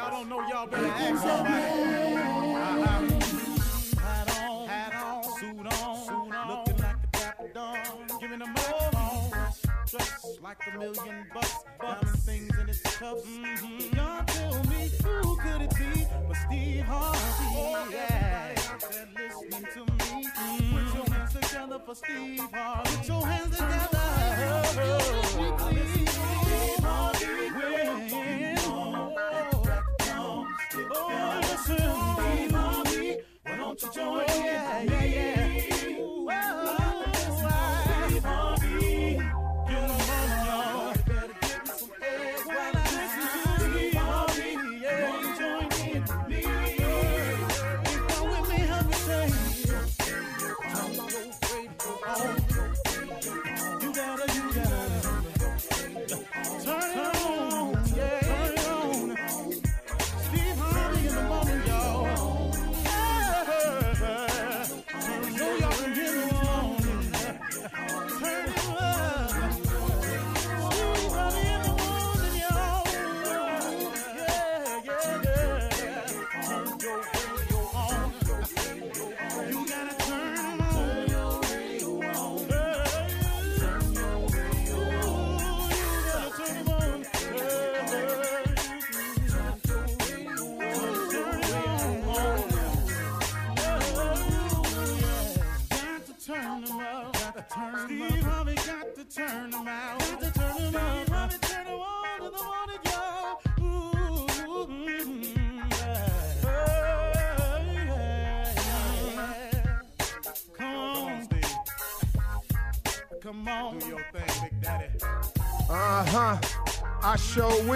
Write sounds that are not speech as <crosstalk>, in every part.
Y'all don't know y'all better ask somebody. Hat on, hat on, suit on, suit on, looking like a dapper dawn, giving them all dressed like a million bucks, diamond things in its cuffs. Mm-hmm. Y'all tell me who could it be but Steve Harvey? Oh, yeah. listening to me. Mm-hmm. Put your hands together for Steve Harvey. Put your hands together. You join in? Yeah, yeah, yeah.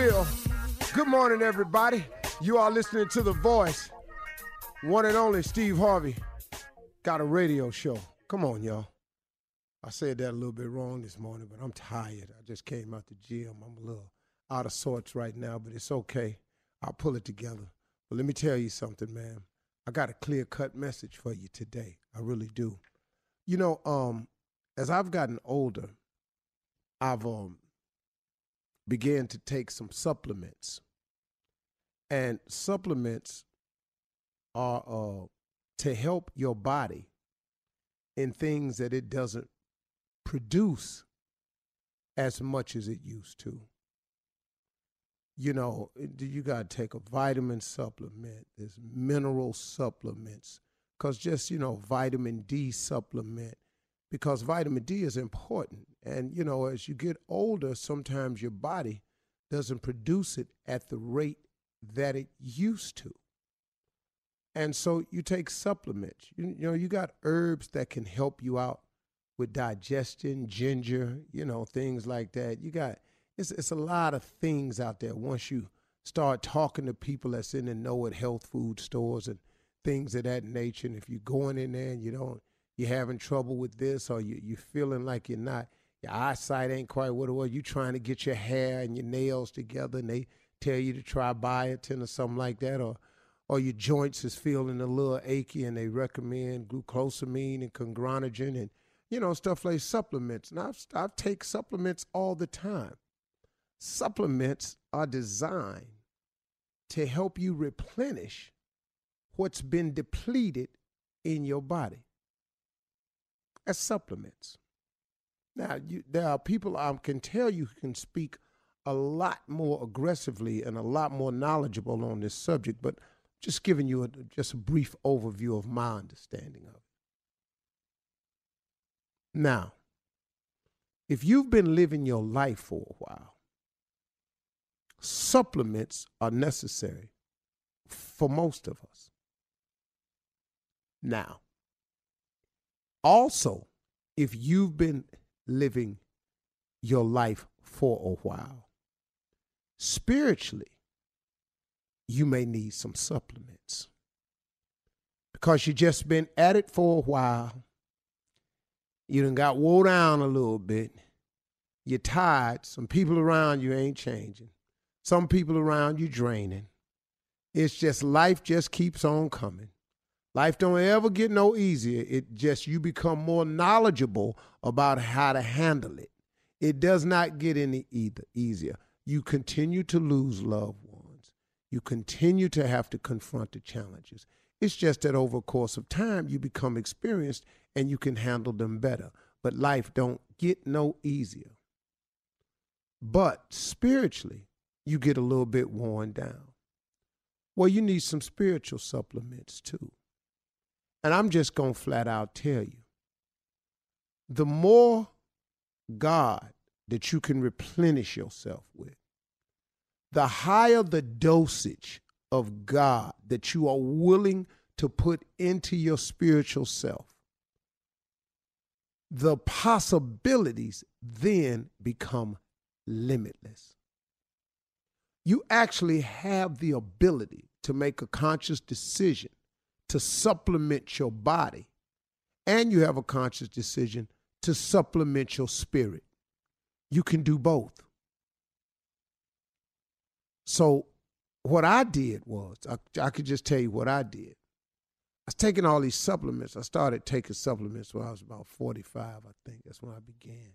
Good morning, everybody. You are listening to The Voice. One and only Steve Harvey got a radio show. Come on, y'all. I said that a little bit wrong this morning, but I'm tired. I just came out the gym. I'm a little out of sorts right now, but it's okay. I'll pull it together. But let me tell you something, man. I got a clear cut message for you today. I really do. You know, um, as I've gotten older, I've um, began to take some supplements, and supplements are uh, to help your body in things that it doesn't produce as much as it used to. You know, you got to take a vitamin supplement, there's mineral supplements, because just, you know, vitamin D supplement, because vitamin D is important. And, you know, as you get older, sometimes your body doesn't produce it at the rate that it used to. And so you take supplements. You, you know, you got herbs that can help you out with digestion, ginger, you know, things like that. You got it's it's a lot of things out there once you start talking to people that's in the know at health food stores and things of that nature. And if you're going in there and you don't you're having trouble with this or you you're feeling like you're not your eyesight ain't quite what it was, You're trying to get your hair and your nails together and they tell you to try biotin or something like that or or your joints is feeling a little achy and they recommend glucosamine and chondroitin and you know stuff like supplements. And I've, I take supplements all the time. Supplements are designed to help you replenish what's been depleted in your body. As supplements. Now, you, there are people I can tell you can speak a lot more aggressively and a lot more knowledgeable on this subject, but just giving you a, just a brief overview of my understanding of it. Now, if you've been living your life for a while, supplements are necessary for most of us. Now, also, if you've been living your life for a while, spiritually, you may need some supplements because you just been at it for a while. You done got wore down a little bit. You're tired. Some people around you ain't changing. Some people around you draining. It's just life just keeps on coming. Life don't ever get no easier. It just you become more knowledgeable about how to handle it. It does not get any either easier. You continue to lose loved ones you continue to have to confront the challenges. It's just that over a course of time, you become experienced and you can handle them better. But life don't get no easier. But spiritually, you get a little bit worn down. Well, you need some spiritual supplements too. And I'm just going to flat out tell you the more God that you can replenish yourself with, the higher the dosage of God that you are willing to put into your spiritual self, the possibilities then become limitless. You actually have the ability to make a conscious decision to supplement your body, and you have a conscious decision to supplement your spirit. You can do both. So what I did was, I, I could just tell you what I did. I was taking all these supplements. I started taking supplements when I was about 45, I think. That's when I began.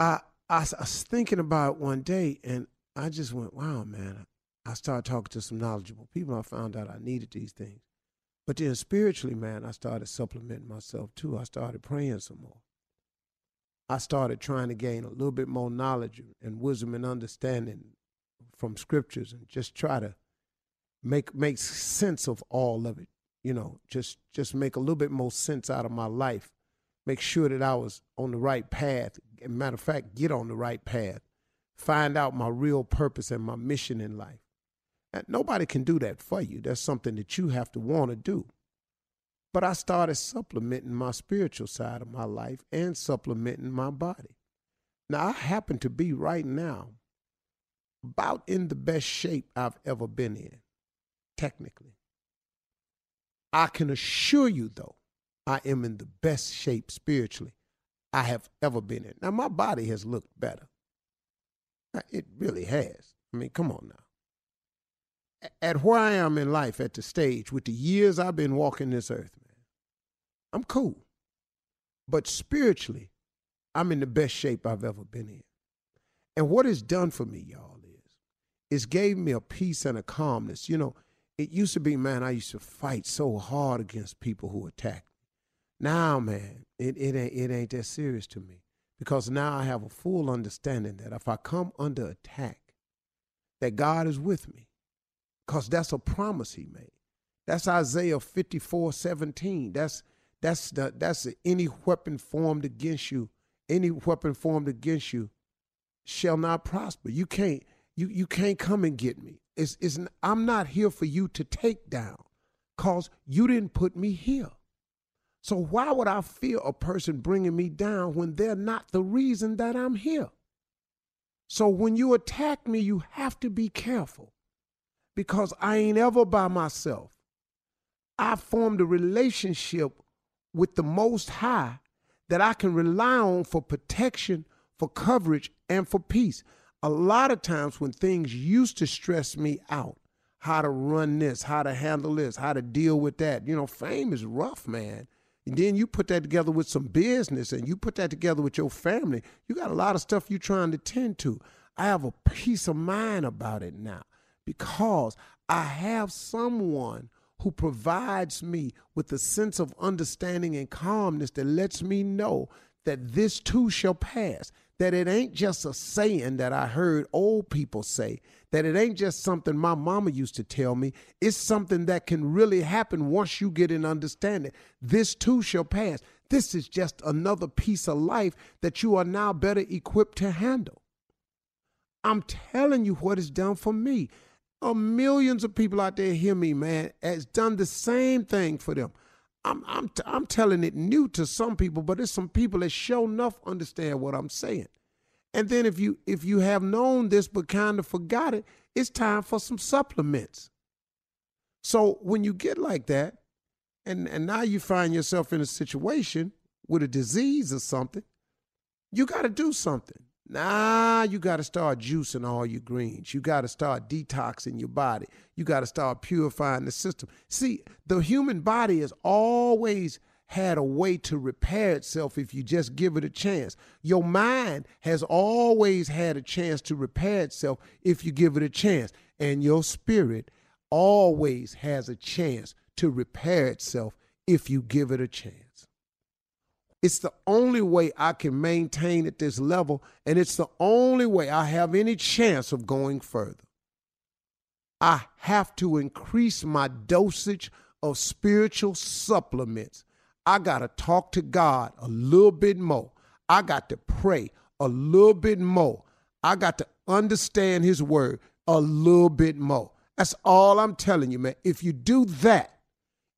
I, I, I was thinking about it one day and I just went, wow, man. I started talking to some knowledgeable people. I found out I needed these things. But then spiritually, man, I started supplementing myself too. I started praying some more. I started trying to gain a little bit more knowledge and wisdom and understanding from scriptures and just try to make make sense of all of it. You know, just just make a little bit more sense out of my life. Make sure that I was on the right path. matter of fact, get on the right path. Find out my real purpose and my mission in life. Nobody can do that for you. That's something that you have to want to do. But I started supplementing my spiritual side of my life and supplementing my body. Now, I happen to be right now about in the best shape I've ever been in, technically. I can assure you, though, I am in the best shape spiritually I have ever been in. Now, my body has looked better. It really has. I mean, come on now. At where I am in life, at the stage, with the years I've been walking this earth, man, I'm cool. But spiritually, I'm in the best shape I've ever been in. And what it's done for me, y'all, is it's gave me a peace and a calmness. You know, it used to be, man, I used to fight so hard against people who attacked me. Now, man, it, it ain't it ain't that serious to me. Because now I have a full understanding that if I come under attack, that God is with me. Because that's a promise he made. That's Isaiah 54, 17. That's that's the that's the, any weapon formed against you, any weapon formed against you shall not prosper. You can't you you can't come and get me. It's, it's I'm not here for you to take down cause you didn't put me here. So why would I fear a person bringing me down when they're not the reason that I'm here? So when you attack me, you have to be careful because I ain't ever by myself. I formed a relationship with the Most High that I can rely on for protection, for coverage, and for peace. A lot of times when things used to stress me out, how to run this, how to handle this, how to deal with that, you know, fame is rough, man. And then you put that together with some business and you put that together with your family. You got a lot of stuff you're trying to tend to. I have a peace of mind about it now because I have someone who provides me with a sense of understanding and calmness that lets me know that this too shall pass. That it ain't just a saying that I heard old people say, that it ain't just something my mama used to tell me. It's something that can really happen once you get an understanding. This too shall pass. This is just another piece of life that you are now better equipped to handle. I'm telling you what it's done for me. Uh, millions of people out there hear me, man. Has done the same thing for them. I'm I'm t- I'm telling it new to some people, but there's some people that show enough understand what I'm saying. And then if you if you have known this but kind of forgot it, it's time for some supplements. So when you get like that, and and now you find yourself in a situation with a disease or something, you got to do something. Nah, you got to start juicing all your greens. You got to start detoxing your body. You got to start purifying the system. See, the human body has always had a way to repair itself if you just give it a chance. Your mind has always had a chance to repair itself if you give it a chance. And your spirit always has a chance to repair itself if you give it a chance. It's the only way I can maintain at this level, and it's the only way I have any chance of going further. I have to increase my dosage of spiritual supplements. I got to talk to God a little bit more. I got to pray a little bit more. I got to understand His word a little bit more. That's all I'm telling you, man. If you do that,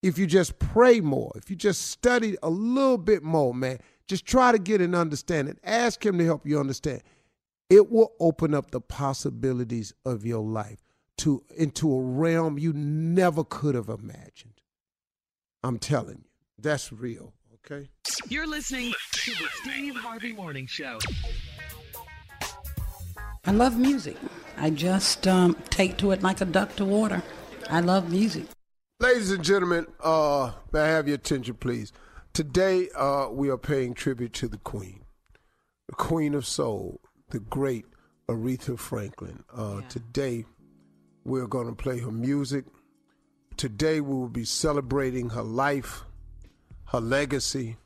if you just pray more, if you just study a little bit more, man, just try to get an understanding. Ask Him to help you understand. It will open up the possibilities of your life to into a realm you never could have imagined. I'm telling you, that's real. Okay. You're listening to the Steve Harvey Morning Show. I love music. I just um, take to it like a duck to water. I love music. Ladies and gentlemen, uh, may I have your attention, please? Today, uh, we are paying tribute to the Queen, the Queen of Soul, the great Aretha Franklin. Uh, yeah. Today, we're going to play her music. Today, we will be celebrating her life, her legacy,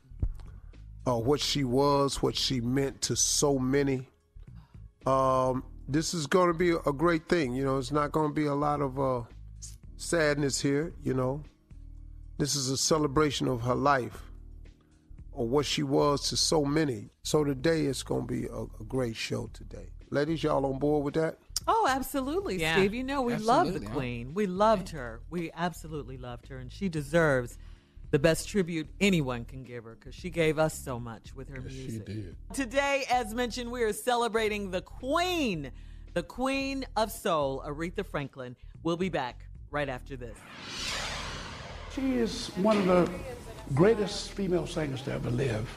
uh, what she was, what she meant to so many. Um, this is going to be a great thing. You know, it's not going to be a lot of uh, sadness here, you know. This is a celebration of her life or what she was to so many. So today it's going to be a, a great show today. Ladies, y'all on board with that? Oh, absolutely, yeah. Steve. You know, we absolutely, love the Queen. We loved her. We absolutely loved her, and she deserves the best tribute anyone can give her because she gave us so much with her yes, music. She did. Today, as mentioned, we are celebrating the Queen, the Queen of Soul, Aretha Franklin. We'll be back right after this. She is one of the greatest female singers to ever live.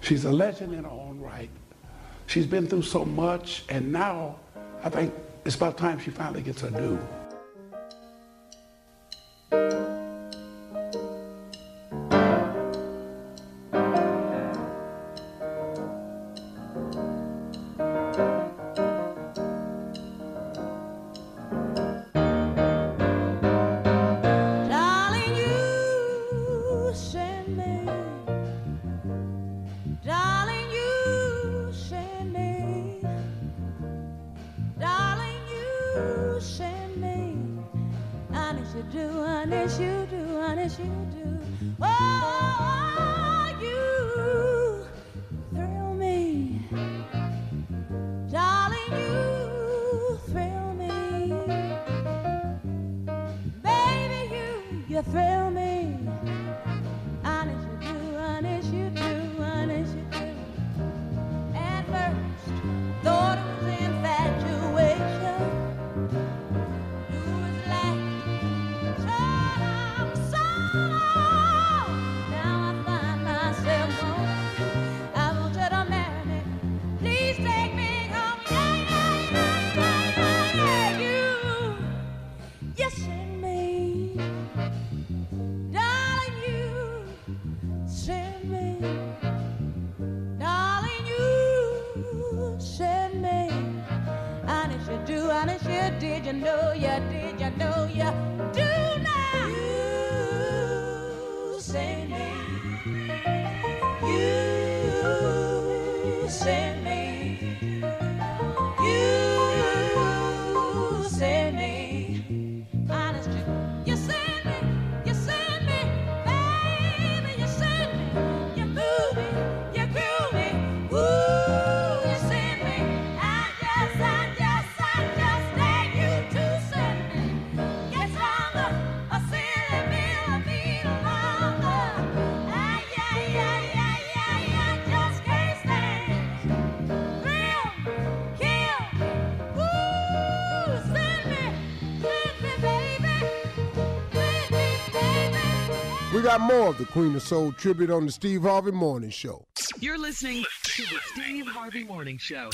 She's a legend in her own right. She's been through so much, and now I think it's about time she finally gets her due. Got more of the Queen of Soul tribute on the Steve Harvey Morning Show. You're listening to the Steve Harvey Morning Show.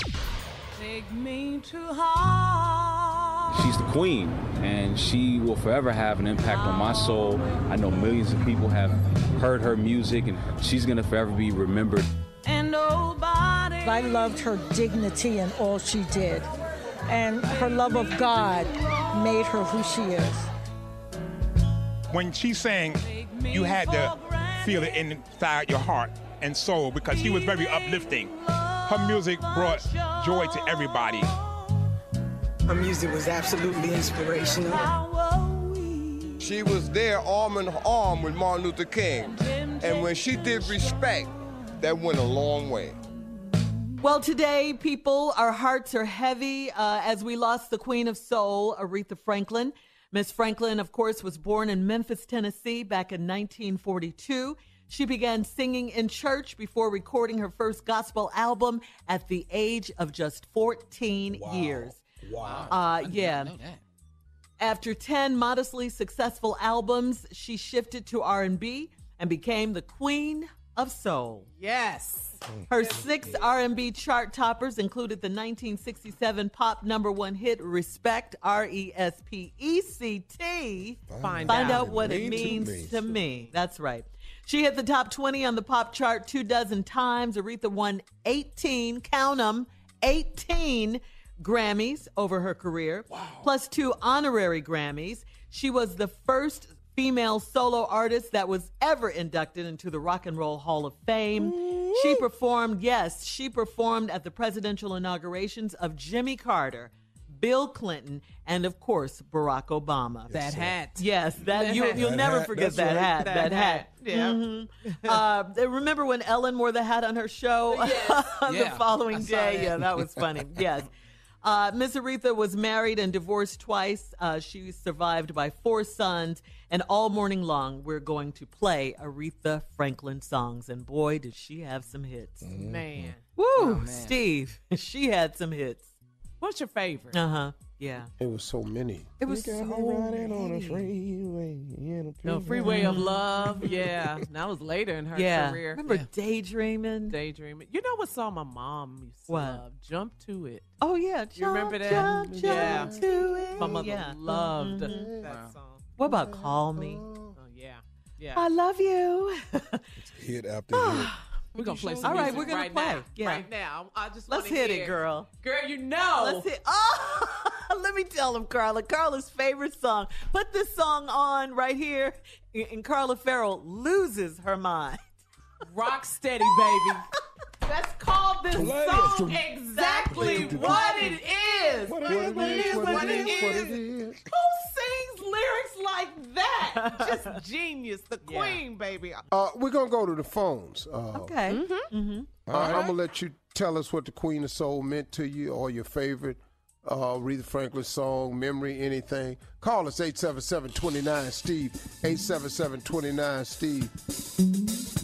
Take me to heart. She's the queen, and she will forever have an impact on my soul. I know millions of people have heard her music, and she's gonna forever be remembered. And nobody. I loved her dignity and all she did. And her love of God made her who she is. when she sang, you had to feel it inside your heart and soul because she was very uplifting. Her music brought joy to everybody. Her music was absolutely inspirational. She was there arm in arm with Martin Luther King. And when she did respect, that went a long way. Well, today, people, our hearts are heavy uh, as we lost the Queen of Soul, Aretha Franklin. Miss Franklin, of course, was born in Memphis, Tennessee back in 1942. She began singing in church before recording her first gospel album at the age of just 14 years. Wow. Uh, yeah. After 10 modestly successful albums, she shifted to R&B and became the queen of soul. Yes. Her six R&B chart toppers included the 1967 pop number one hit "Respect" R E S P E C T. Find out, out. what it to means me. to me. That's right. She hit the top 20 on the pop chart two dozen times. Aretha won 18, count 'em, 18 Grammys over her career, plus two honorary Grammys. She was the first female solo artist that was ever inducted into the Rock and Roll Hall of Fame. She performed, yes, she performed at the presidential inaugurations of Jimmy Carter, Bill Clinton, and of course Barack Obama. That hat. Yes, that you That you'll hat. never That forget that right. hat. That That, hat. hat. Yeah. Mhm. uh, remember when Ellen wore the hat on her show <laughs> <laughs> the Yeah, following I day? that. Yeah, that was funny. <laughs> yes. Uh, Miss Aretha was married and divorced twice. Uh, she was survived by four sons, and all morning long we're going to play Aretha Franklin songs. And boy, did she have some hits! Man. Woo, Oh, man. Steve, <laughs> she had some hits. What's your favorite? Uh huh. Yeah. It was so many. It was You got me so riding on a many. freeway. No, Freeway of Love. Yeah. That was later in her Yeah. career. Remember Yeah. daydreaming? Daydreaming. You know what song my mom used to What? love? Jump to it. Oh yeah, You remember that? jump, yeah. jump to it. My mother Yeah. loved Mhm. that song. What about Call Me? Oh yeah. Yeah. I love you. Hit after <sighs> hit. We're gonna play some All right, music we're gonna right play. Now. Yeah. Right now. I just Let's wanna hit it, girl. Girl, you know. Let's hit. Oh, <laughs> let me tell him, Carla. Carla's favorite song. Put this song on right here, and Carla Ferrell loses her mind. <laughs> Rock steady, baby. Let's call this Play it. song exactly what it is. What it is, what it is, what it is, what it is. Who sings lyrics like that. <laughs> Just <laughs> genius. The queen, baby. Uh, we're gonna go to the phones. Uh, Okay. Mm-hmm. Uh, I'm gonna let you tell us what the Queen of Soul meant to you, or your favorite uh, Aretha Franklin song, memory, anything. Call us 877-29 Steve. 877-29 Steve.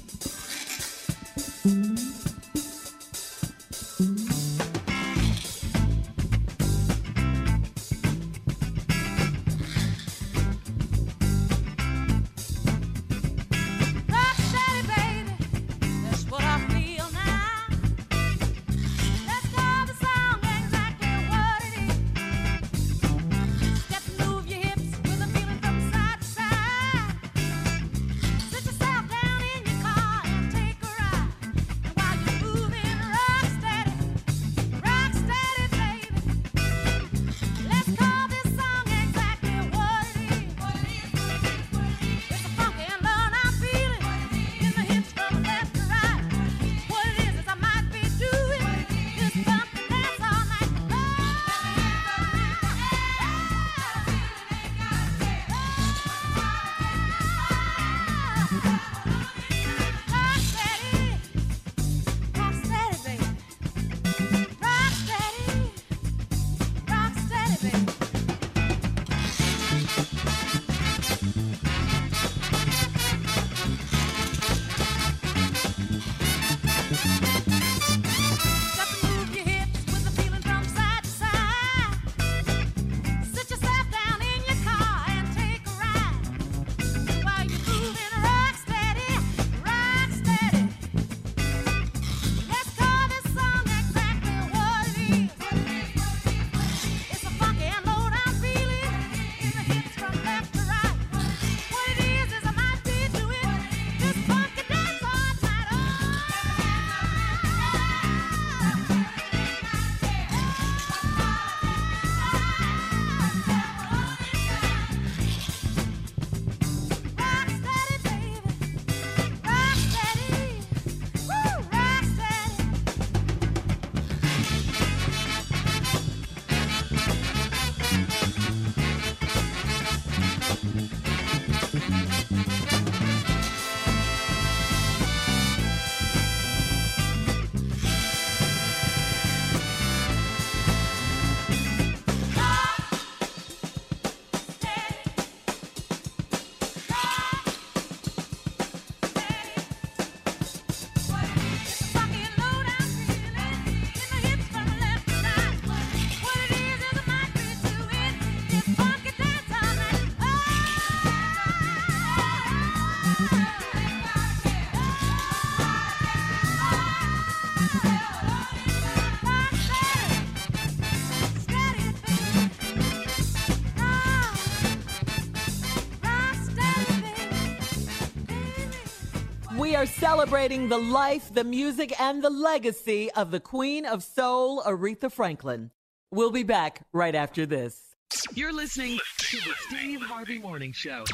Celebrating the life, the music, and the legacy of the Queen of Soul, Aretha Franklin. We'll be back right after this. You're listening to the Steve Harvey Morning Show.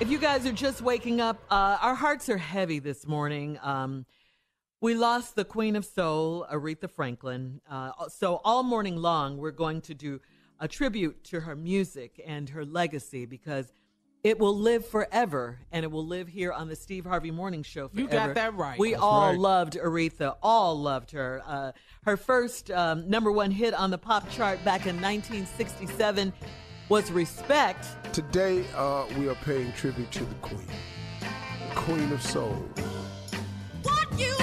If you guys are just waking up, uh, our hearts are heavy this morning. Um, we lost the Queen of Soul, Aretha Franklin. Uh, so, all morning long, we're going to do a tribute to her music and her legacy because it will live forever and it will live here on the Steve Harvey Morning Show forever. You got that right. We That's all right. loved Aretha, all loved her. Uh, her first um, number one hit on the pop chart back in 1967 was Respect. Today, uh, we are paying tribute to the Queen, the Queen of Soul. What you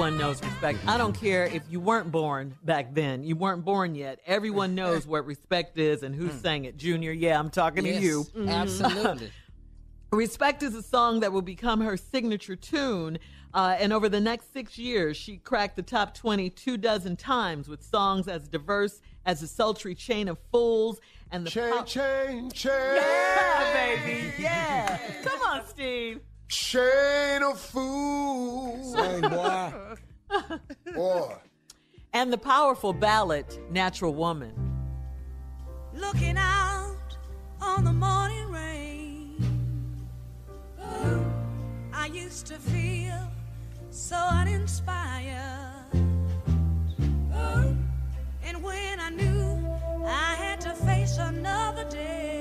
everyone knows respect. I don't care if you weren't born back then. You weren't born yet. Everyone knows what respect is and who sang it. Junior, yeah, I'm talking Yes, to you. Absolutely. <laughs> Respect is a song that will become her signature tune. Uh, and over the next six years, she cracked the top 20 two dozen times with songs as diverse as the sultry Chain of Fools and the Chain, chain, chain. Yeah, baby. Yeah. <laughs> Come on, Steve. Chain of fools. Sing, boy. Boy. And the powerful ballad, Natural Woman. Looking out on the morning rain. Oh, I used to feel so uninspired. And when I knew I had to face another day,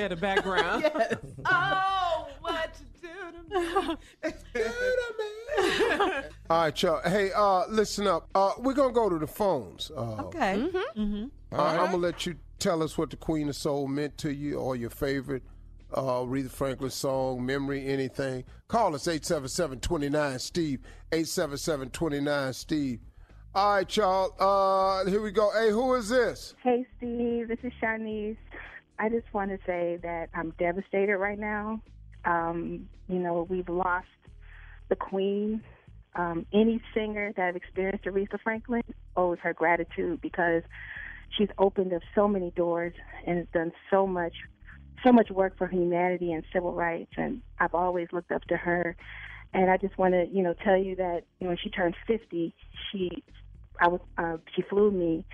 had a background. <laughs> yes. Oh, what you do to me? <laughs> do to me. All right, y'all. Hey, uh, listen up. Uh, we're gonna go to the phones. Uh, Okay. Mm-hmm. Uh, I'm gonna let you tell us what the Queen of Soul meant to you, or your favorite uh, Aretha Franklin song, memory, anything. Call us 877-29 Steve. 877-29 Steve. All right, y'all. Uh, here we go. Hey, who is this? Hey, Steve. This is Shanice. I just want to say that I'm devastated right now. Um, you know, we've lost the queen. Um, any singer that I've experienced Aretha Franklin owes her gratitude because she's opened up so many doors and has done so much, so much work for humanity and civil rights. And I've always looked up to her. And I just want to, you know, tell you that you know, when she turned 50, she, I was, uh, she flew me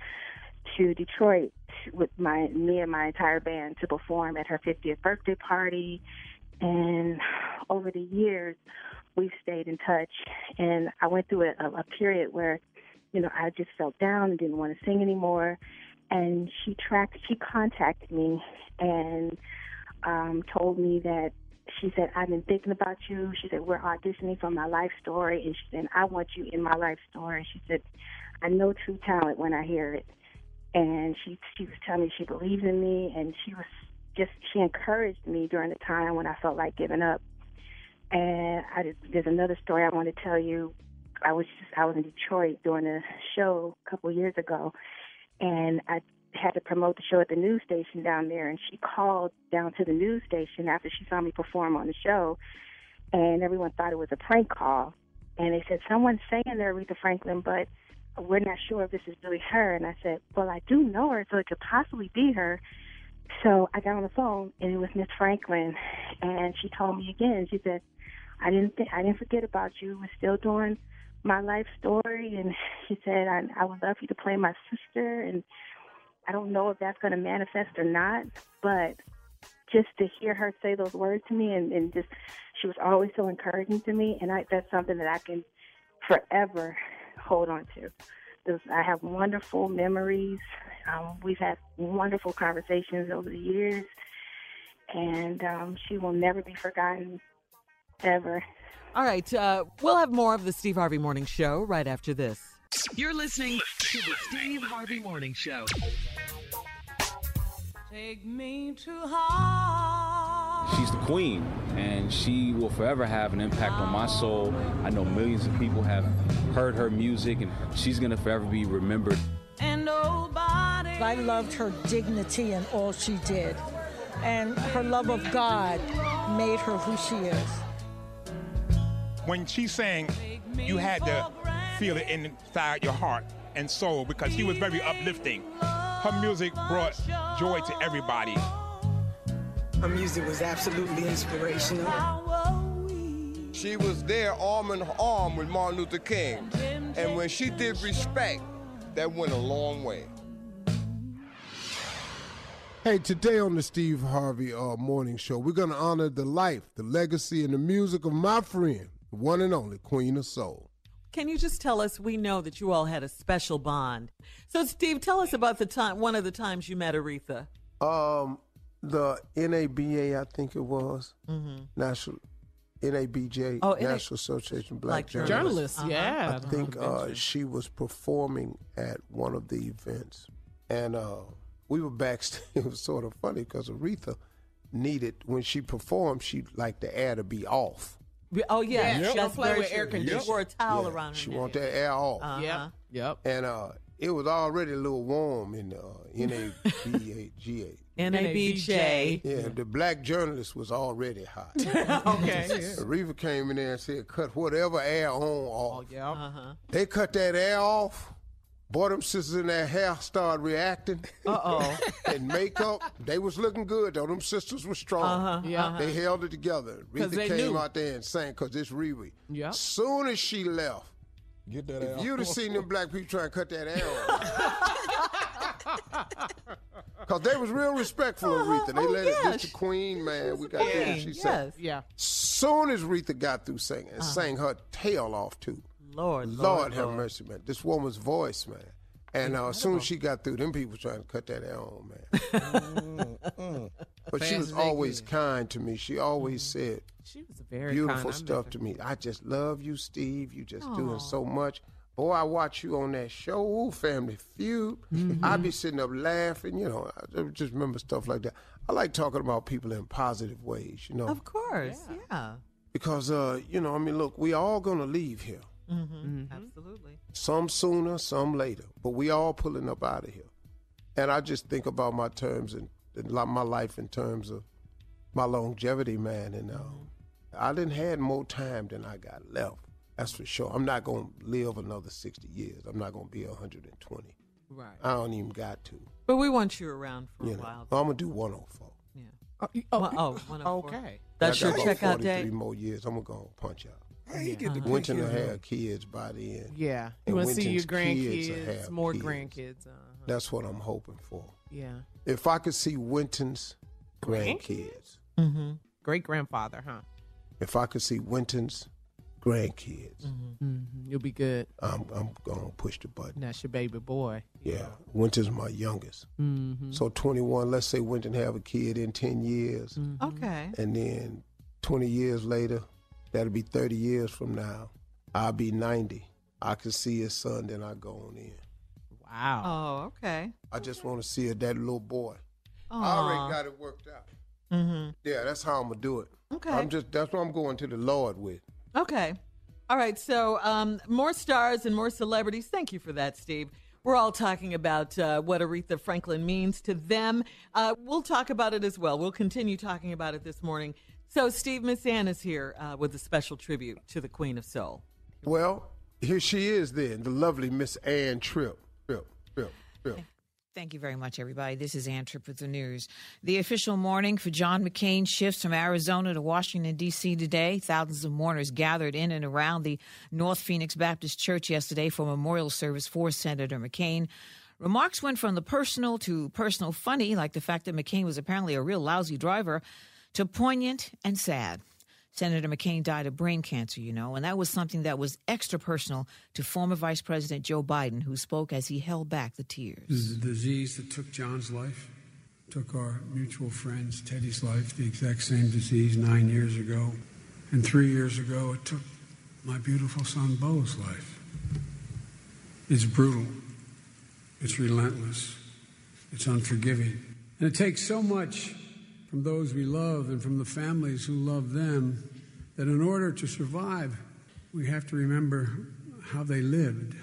to Detroit with my me and my entire band to perform at her 50th birthday party. And over the years, we've stayed in touch. And I went through a, a period where, you know, I just felt down and didn't want to sing anymore. And she tracked, she contacted me and um, told me that she said, I've been thinking about you. She said, we're auditioning for my life story. And she said, I want you in my life story. She said, I know true talent when I hear it. And she she was telling me she believes in me, and she was just she encouraged me during the time when I felt like giving up. And I did, there's another story I want to tell you. I was just, I was in Detroit doing a show a couple years ago, and I had to promote the show at the news station down there. And she called down to the news station after she saw me perform on the show, and everyone thought it was a prank call. And they said someone's saying they're Aretha Franklin, but we're not sure if this is really her. And I said, well, I do know her, so it could possibly be her. So I got on the phone, and it was Miss Franklin, and she told me again. She said, "I didn't, th- I didn't forget about you. We're still doing my life story." And she said, "I, I would love you to play my sister." And I don't know if that's going to manifest or not, but just to hear her say those words to me, and, and just she was always so encouraging to me, and I, that's something that I can forever hold on to. I have wonderful memories. Um, we've had wonderful conversations over the years, and um, she will never be forgotten, ever. All right, uh, we'll have more of the Steve Harvey Morning Show right after this. You're listening to the Steve Harvey Morning Show. Take me to heart. She's the queen, and she will forever have an impact on my soul. I know millions of people have heard her music, and she's gonna forever be remembered. And nobody. I loved her dignity and all she did. And her love of God made her who she is. When she sang, you had to feel it inside your heart and soul because she was very uplifting. Her music brought joy to everybody. Her music was absolutely inspirational. She was there arm in arm with Martin Luther King. And when she did respect, that went a long way. Hey, today on the Steve Harvey uh, Morning Show, we're going to honor the life, the legacy, and the music of my friend, the one and only Queen of Soul. Can you just tell us? We know that you all had a special bond. So, Steve, tell us about the time, one of the times you met Aretha. Um, the NABA, I think it was Mhm. National NABJ, Oh, NA National Association of Black, Black Journalists. Journalists, Uh-huh. yeah. I think uh, she was performing at one of the events, and uh, we were backstage. <laughs> It was sort of funny because Aretha needed when she performed, she liked the air to be off. Oh yeah, Yep. that's Don't play with air true. She conditioning. wore a towel Yeah, around her She neck. want that air off. Uh-huh. Yep. Yep. And uh, it was already a little warm in the uh, NABGA. <laughs> NABJ. Yeah, the black journalist was already hot. <laughs> Okay. <laughs> Aretha came in there and said, cut whatever air on off. Oh, yeah. Uh-huh. They cut that air off. Boy, them sisters in their hair started reacting. Uh-oh. and makeup, they was looking good though. Them sisters were strong. Uh-huh, Yeah. uh-huh. They held it together. 'Cause Aretha they came knew. out there and sang because it's Riri. Yeah. Soon as she left, Get that if you'd have seen them <laughs> black people trying to cut that air. <laughs> Because they was real respectful of Aretha. They Oh, let yeah, it, this the queen, man. We got queen, this. She sang. yes. Yeah. Soon as Aretha got through singing, and sang her tail off too. Lord, Lord, Lord, have Lord. mercy, man. This woman's voice, man. And uh, as soon as she got through, them people trying to cut that air on, man. <laughs> <laughs> but she was Fast always kind to me. She always said She was very beautiful kind. Stuff to me. I just love you, Steve. You just doing so much. Boy, I watch you on that show, Ooh, Family Feud. I be sitting up laughing, you know. I just remember stuff like that. I like talking about people in positive ways, you know, Of course, yeah. because uh, you know, I mean, look, we all gonna leave here. Mm-hmm. Absolutely. Some sooner, some later, but we all pulling up out of here. And I just think about my terms and, and my life in terms of my longevity, man. And uh, I didn't had more time than I got left. That's for sure. I'm not gonna live another 60 years. I'm not gonna be 120. Right. I don't even got to. But we want you around for You a know, while. I'm gonna do 104. Yeah. Oh, Well, oh, 104. okay. That's I your got about checkout 43 day. more years. I'm gonna go punch out. Hey, you get the Wynton will have kids by the end. Yeah. And You want to see your Wynton's kids grandkids, more kids. grandkids. Uh, That's what I'm hoping for. yeah. If I could see Wynton's grandkids, Mm-hmm. Great grandfather, huh? if I could see Wynton's grandkids, Mm-hmm. You'll be good. I'm I'm gonna push the button. That's your baby boy. Yeah, Wynton's my youngest. Mm-hmm. So 21. Let's say Wynton have a kid in 10 years, Mm-hmm. Okay. and then 20 years later, that'll be 30 years from now. I'll be 90. I can see his son, then I go on in. Wow. Oh, okay. I just want to see that little boy. I already got it worked out. Mm-hmm. Yeah, that's how I'm gonna do it. Okay. I'm just that's what I'm going to the Lord with. Okay. All right. So, um, more stars and more celebrities. Thank you for that, Steve. We're all talking about uh, what Aretha Franklin means to them. Uh, we'll talk about it as well. We'll continue talking about it this morning. So, Steve, Miss Ann is here uh, with a special tribute to the Queen of Soul. Well, here she is then, the lovely Miss Ann Tripp. Tripp, Tripp, Tripp. Thank you very much, everybody. This is Ann Tripp with the news. The official mourning for John McCain shifts from Arizona to Washington, D.C. today. Thousands of mourners gathered in and around the North Phoenix Baptist Church yesterday for a memorial service for Senator McCain. Remarks went from the personal to personal funny, like the fact that McCain was apparently a real lousy driver, to poignant and sad. Senator McCain died of brain cancer, you know, and that was something that was extra personal to former Vice President Joe Biden, who spoke as he held back the tears. This is a disease that took John's life, took our mutual friend's Teddy's life, the exact same disease nine years ago. And three years ago, it took my beautiful son Bo's life. It's brutal, it's relentless, it's unforgiving. And it takes so much from those we love and from the families who love them that in order to survive, we have to remember how they lived,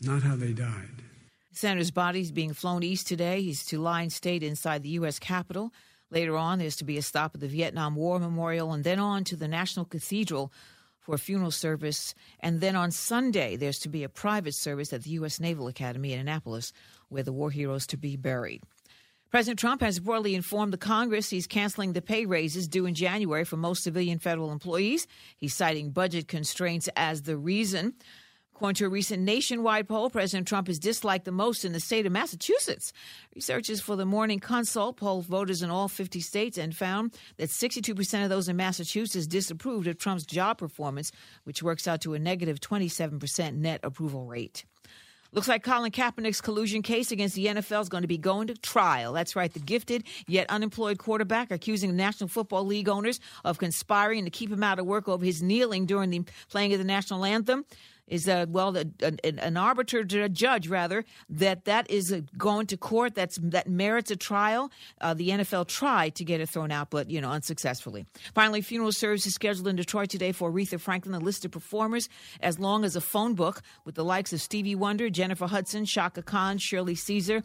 not how they died. Senator's body is being flown east today. He's to lie in state inside the U.S. Capitol. Later on, there's to be a stop at the Vietnam War Memorial and then on to the National Cathedral for a funeral service. And then on Sunday, there's to be a private service at the U.S. Naval Academy in Annapolis where the war heroes to be buried. President Trump has reportedly informed the Congress he's canceling the pay raises due in January for most civilian federal employees. He's citing budget constraints as the reason. According to a recent nationwide poll, President Trump is disliked the most in the state of Massachusetts. Researchers for the Morning Consult polled voters in all 50 states and found that 62% of those in Massachusetts disapproved of Trump's job performance, which works out to a negative 27% net approval rate. Looks like Colin Kaepernick's collusion case against the NFL is going to be going to trial. That's right. The gifted yet unemployed quarterback accusing the National Football League owners of conspiring to keep him out of work over his kneeling during the playing of the national anthem is uh, well an, an arbiter a judge rather that that is going to court that's that merits a trial. Uh, the nfl tried to get it thrown out but you know unsuccessfully. Finally funeral service is scheduled in detroit today for aretha franklin a list of performers as long as a phone book with the likes of stevie wonder jennifer hudson chaka khan shirley caesar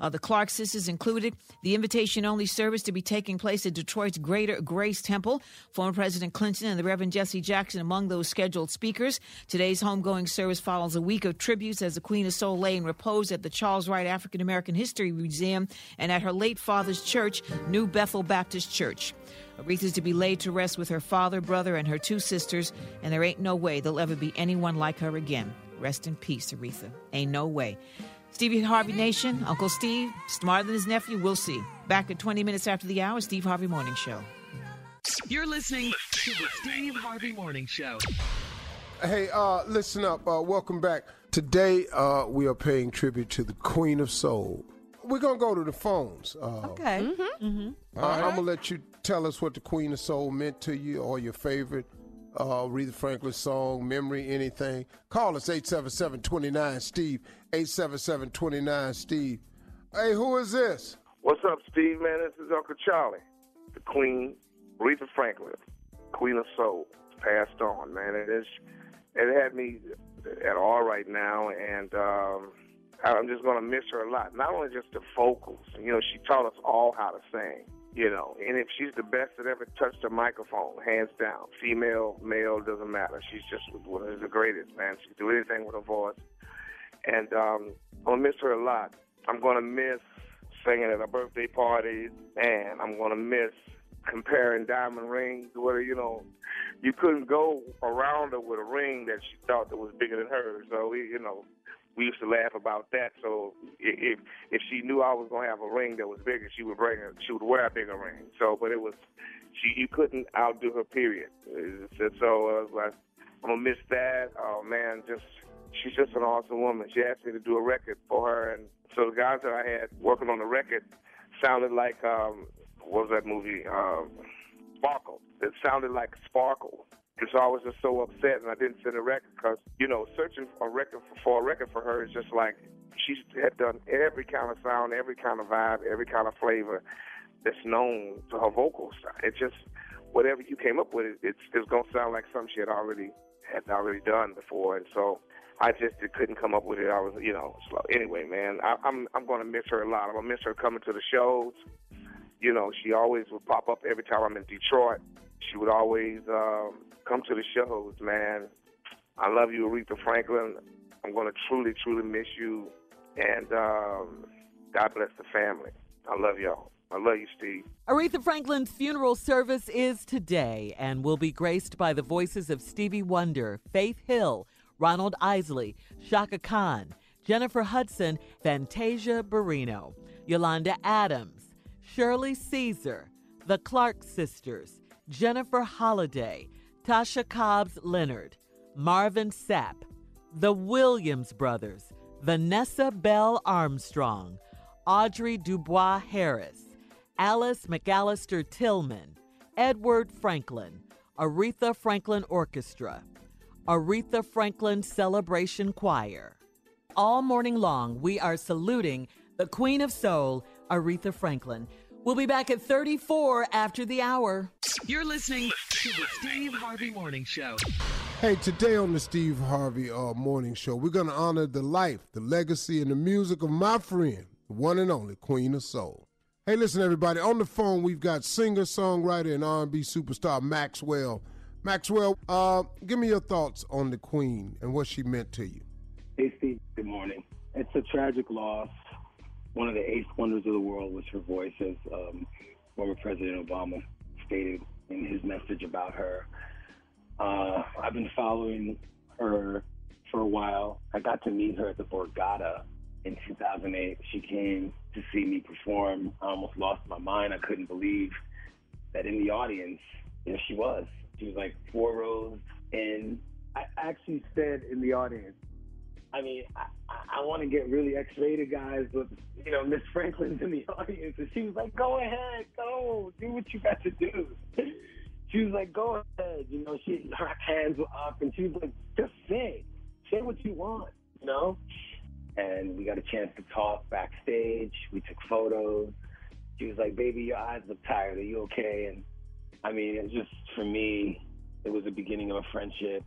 uh, the clark sisters included the invitation only service to be taking place at detroit's greater grace temple former president clinton and the reverend jesse jackson among those scheduled speakers today's homegoing service follows a week of tributes as the Queen of Soul lay in repose at the Charles Wright African American History Museum and at her late father's church, New Bethel Baptist Church. Aretha's to be laid to rest with her father, brother, and her two sisters, and there ain't no way there'll ever be anyone like her again. Rest in peace, Aretha. Ain't no way. Stevie Harvey Nation, Uncle Steve, smarter than his nephew, we'll see. Back at 20 minutes after the hour, Steve Harvey Morning Show. You're listening to the Steve Harvey Morning Show. Hey, uh, listen up. Uh, welcome back. Today, uh, we are paying tribute to the Queen of Soul. We're going to go to the phones. Uh, Okay. Mm-hmm. Uh, I'm going to let you tell us what the Queen of Soul meant to you or your favorite uh, Aretha Franklin song, memory, anything. Call us 877-29-STEVE, 877-29-STEVE. Hey, who is this? What's up, Steve? Man, this is Uncle Charlie, the Queen, Aretha Franklin, Queen of Soul, passed on. Man, it is. It had me at all right now, and um, I'm just gonna miss her a lot. Not only just the vocals, you know, she taught us all how to sing. You know, and if she's the best that ever touched a microphone, hands down, female, male, doesn't matter. She's just one of the greatest, man. She can do anything with her voice, and um, I'm gonna miss her a lot. I'm gonna miss singing at her birthday parties, and I'm gonna miss comparing diamond rings. Where you know, you couldn't go around her with a ring that she thought that was bigger than hers. So you know, we used to laugh about that. So if if she knew I was gonna have a ring that was bigger, she would bring it. She would wear a bigger ring. So, but it was she. You couldn't outdo her. Period. So, uh, like, I'm gonna miss that. Oh man, just she's just an awesome woman. She asked me to do a record for her, and so the guys that I had working on the record sounded like um, what was that movie? Um, Sparkle. It sounded like Sparkle. And so I was just so upset, and I didn't send a record because you know searching for a record for, for a record for her is just like she had done every kind of sound, every kind of vibe, every kind of flavor that's known to her vocals. It just whatever you came up with, it's it's gonna sound like something she had already had already done before, and so I just couldn't come up with it. I was, you know, slow. Anyway, man, I, I'm I'm gonna miss her a lot. I'm gonna miss her coming to the shows. You know, she always would pop up every time I'm in Detroit. She would always um, come to the shows, man. I love you, Aretha Franklin. I'm gonna truly, truly miss you, and um, God bless the family. I love y'all. I love you, Steve. Aretha Franklin's funeral service is today and will be graced by the voices of Stevie Wonder, Faith Hill, Ronald Isley, Chaka Khan, Jennifer Hudson, Fantasia Barrino, Yolanda Adams, Shirley Caesar, the Clark Sisters, Jennifer Holliday, Tasha Cobbs Leonard, Marvin Sapp, the Williams Brothers, Vanessa Bell Armstrong, Audrey Dubois Harris, Alice McAllister Tillman, Edward Franklin, Aretha Franklin Orchestra, Aretha Franklin Celebration Choir. All morning long, we are saluting the Queen of Soul, Aretha Franklin. We'll be back at 34 after the hour. You're listening to the Steve Harvey Morning Show. Hey, today on the Steve Harvey uh, Morning Show, we're going to honor the life, the legacy, and the music of my friend, the one and only Queen of Soul. Hey, listen, everybody. On the phone, we've got singer, songwriter, and R&B superstar Maxwell. Maxwell, uh, give me your thoughts on the Queen and what she meant to you. Hey, Steve. Good morning. It's a tragic loss. One of the eighth wonders of the world was her voice, as um, former President Obama stated in his message about her. Uh, I've been following her for a while. I got to meet her at the Borgata in 2008. She came to see me perform. I almost lost my mind. I couldn't believe that in the audience, there she was. She was like four rows in. I actually said in the audience, I mean, I, I want to get really X-rated guys, but you know, Miss Franklin's in the <laughs> audience, and she was like, "Go ahead, go, do what you got to do." <laughs> She was like, "Go ahead," you know. She her hands were up, and she was like, "Just say, say what you want," you know. And we got a chance to talk backstage. We took photos. She was like, "Baby, your eyes look tired. Are you okay?" And I mean, it just for me, it was the beginning of a friendship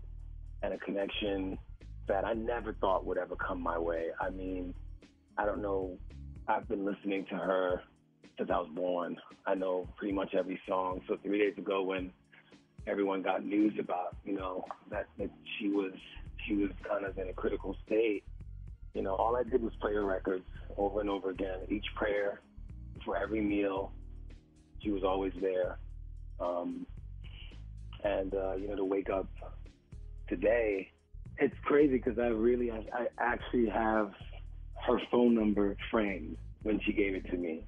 and a connection that I never thought would ever come my way. I mean, I don't know. I've been listening to her since I was born. I know pretty much every song. So three days ago, when everyone got news about, you know, that, that she was she was kind of in a critical state, you know, all I did was play her records over and over again. Each prayer, for every meal, she was always there. Um, and uh, you know, to wake up today, it's crazy because I really, I, I actually have her phone number framed when she gave it to me.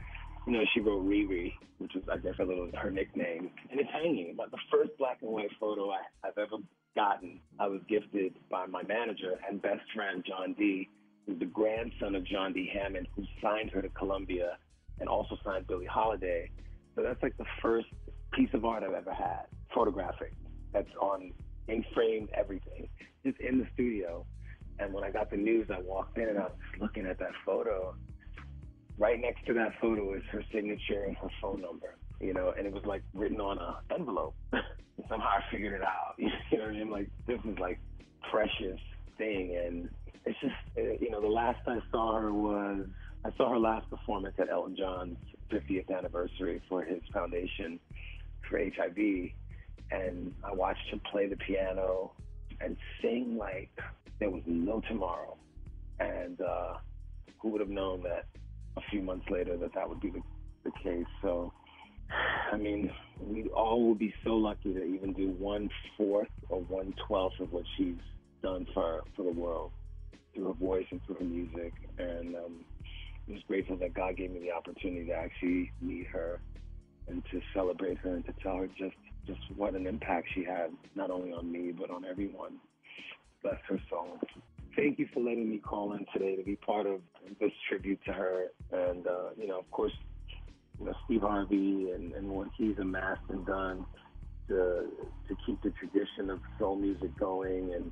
You know, she wrote Riri, which was, I guess, a little her nickname, and it's hanging. But the first black and white photo I, I've ever gotten, I was gifted by my manager and best friend John D, who's the grandson of John D. Hammond, who signed her to Columbia and also signed Billie Holiday. So that's like the first piece of art I've ever had, photographic, that's on in framed everything, just in the studio. And when I got the news, I walked in and I was looking at that photo. Right next to that photo is her signature and her phone number, you know, and it was like written on a envelope. <laughs> Somehow I figured it out. <laughs> You know what I mean? Like this is like precious thing, and it's just uh, you know the last I saw her was I saw her last performance at Elton John's 50th anniversary for his foundation for HIV, and I watched her play the piano and sing like there was no tomorrow. And uh, who would have known that a few months later that that would be the, the case? So, I mean, we all will be so lucky to even do one fourth or one twelfth of what she's done for for the world through her voice and through her music. And um, I'm just grateful that God gave me the opportunity to actually meet her and to celebrate her and to tell her just just what an impact she had, not only on me but on everyone. Bless her soul. Thank you for letting me call in today to be part of this tribute to her. And uh, you know, of course, you know Steve Harvey and, and what he's amassed and done to to keep the tradition of soul music going and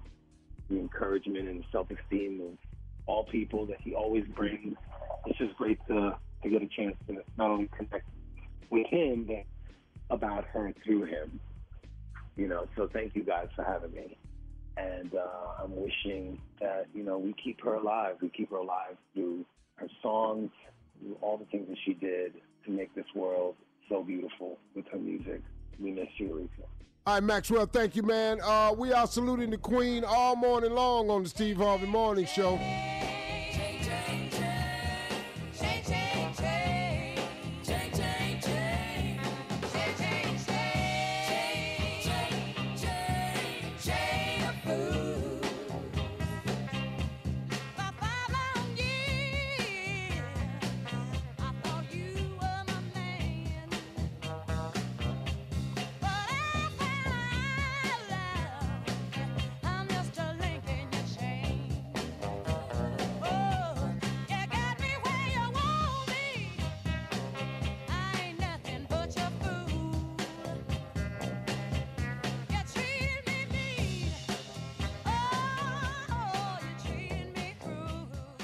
the encouragement and self-esteem of all people that he always brings. It's just great to to get a chance to not only connect with him than about her through him. You know, so thank you guys for having me. And uh, I'm wishing that, you know, we keep her alive. We keep her alive through her songs, through all the things that she did to make this world so beautiful with her music. We miss you, Aretha. All right, Maxwell, thank you, man. Uh, we are saluting the Queen all morning long on the Steve Harvey Morning Show.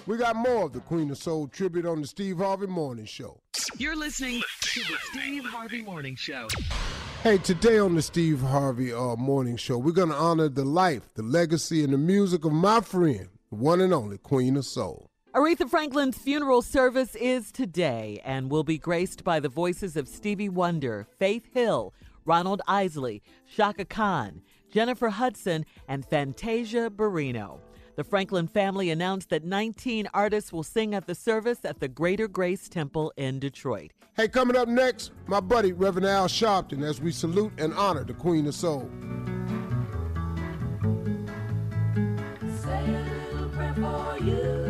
We got more of the Queen of Soul tribute on the Steve Harvey Morning Show. You're listening to the Steve Harvey Morning Show. Hey, today on the Steve Harvey uh, Morning Show, we're going to honor the life, the legacy, and the music of my friend, the one and only Queen of Soul. Aretha Franklin's funeral service is today and will be graced by the voices of Stevie Wonder, Faith Hill, Ronald Isley, Chaka Khan, Jennifer Hudson, and Fantasia Barrino. The Franklin family announced that 19 artists will sing at the service at the Greater Grace Temple in Detroit. Hey, coming up next, my buddy Reverend Al Sharpton as we salute and honor the Queen of Soul. Say a little prayer for you.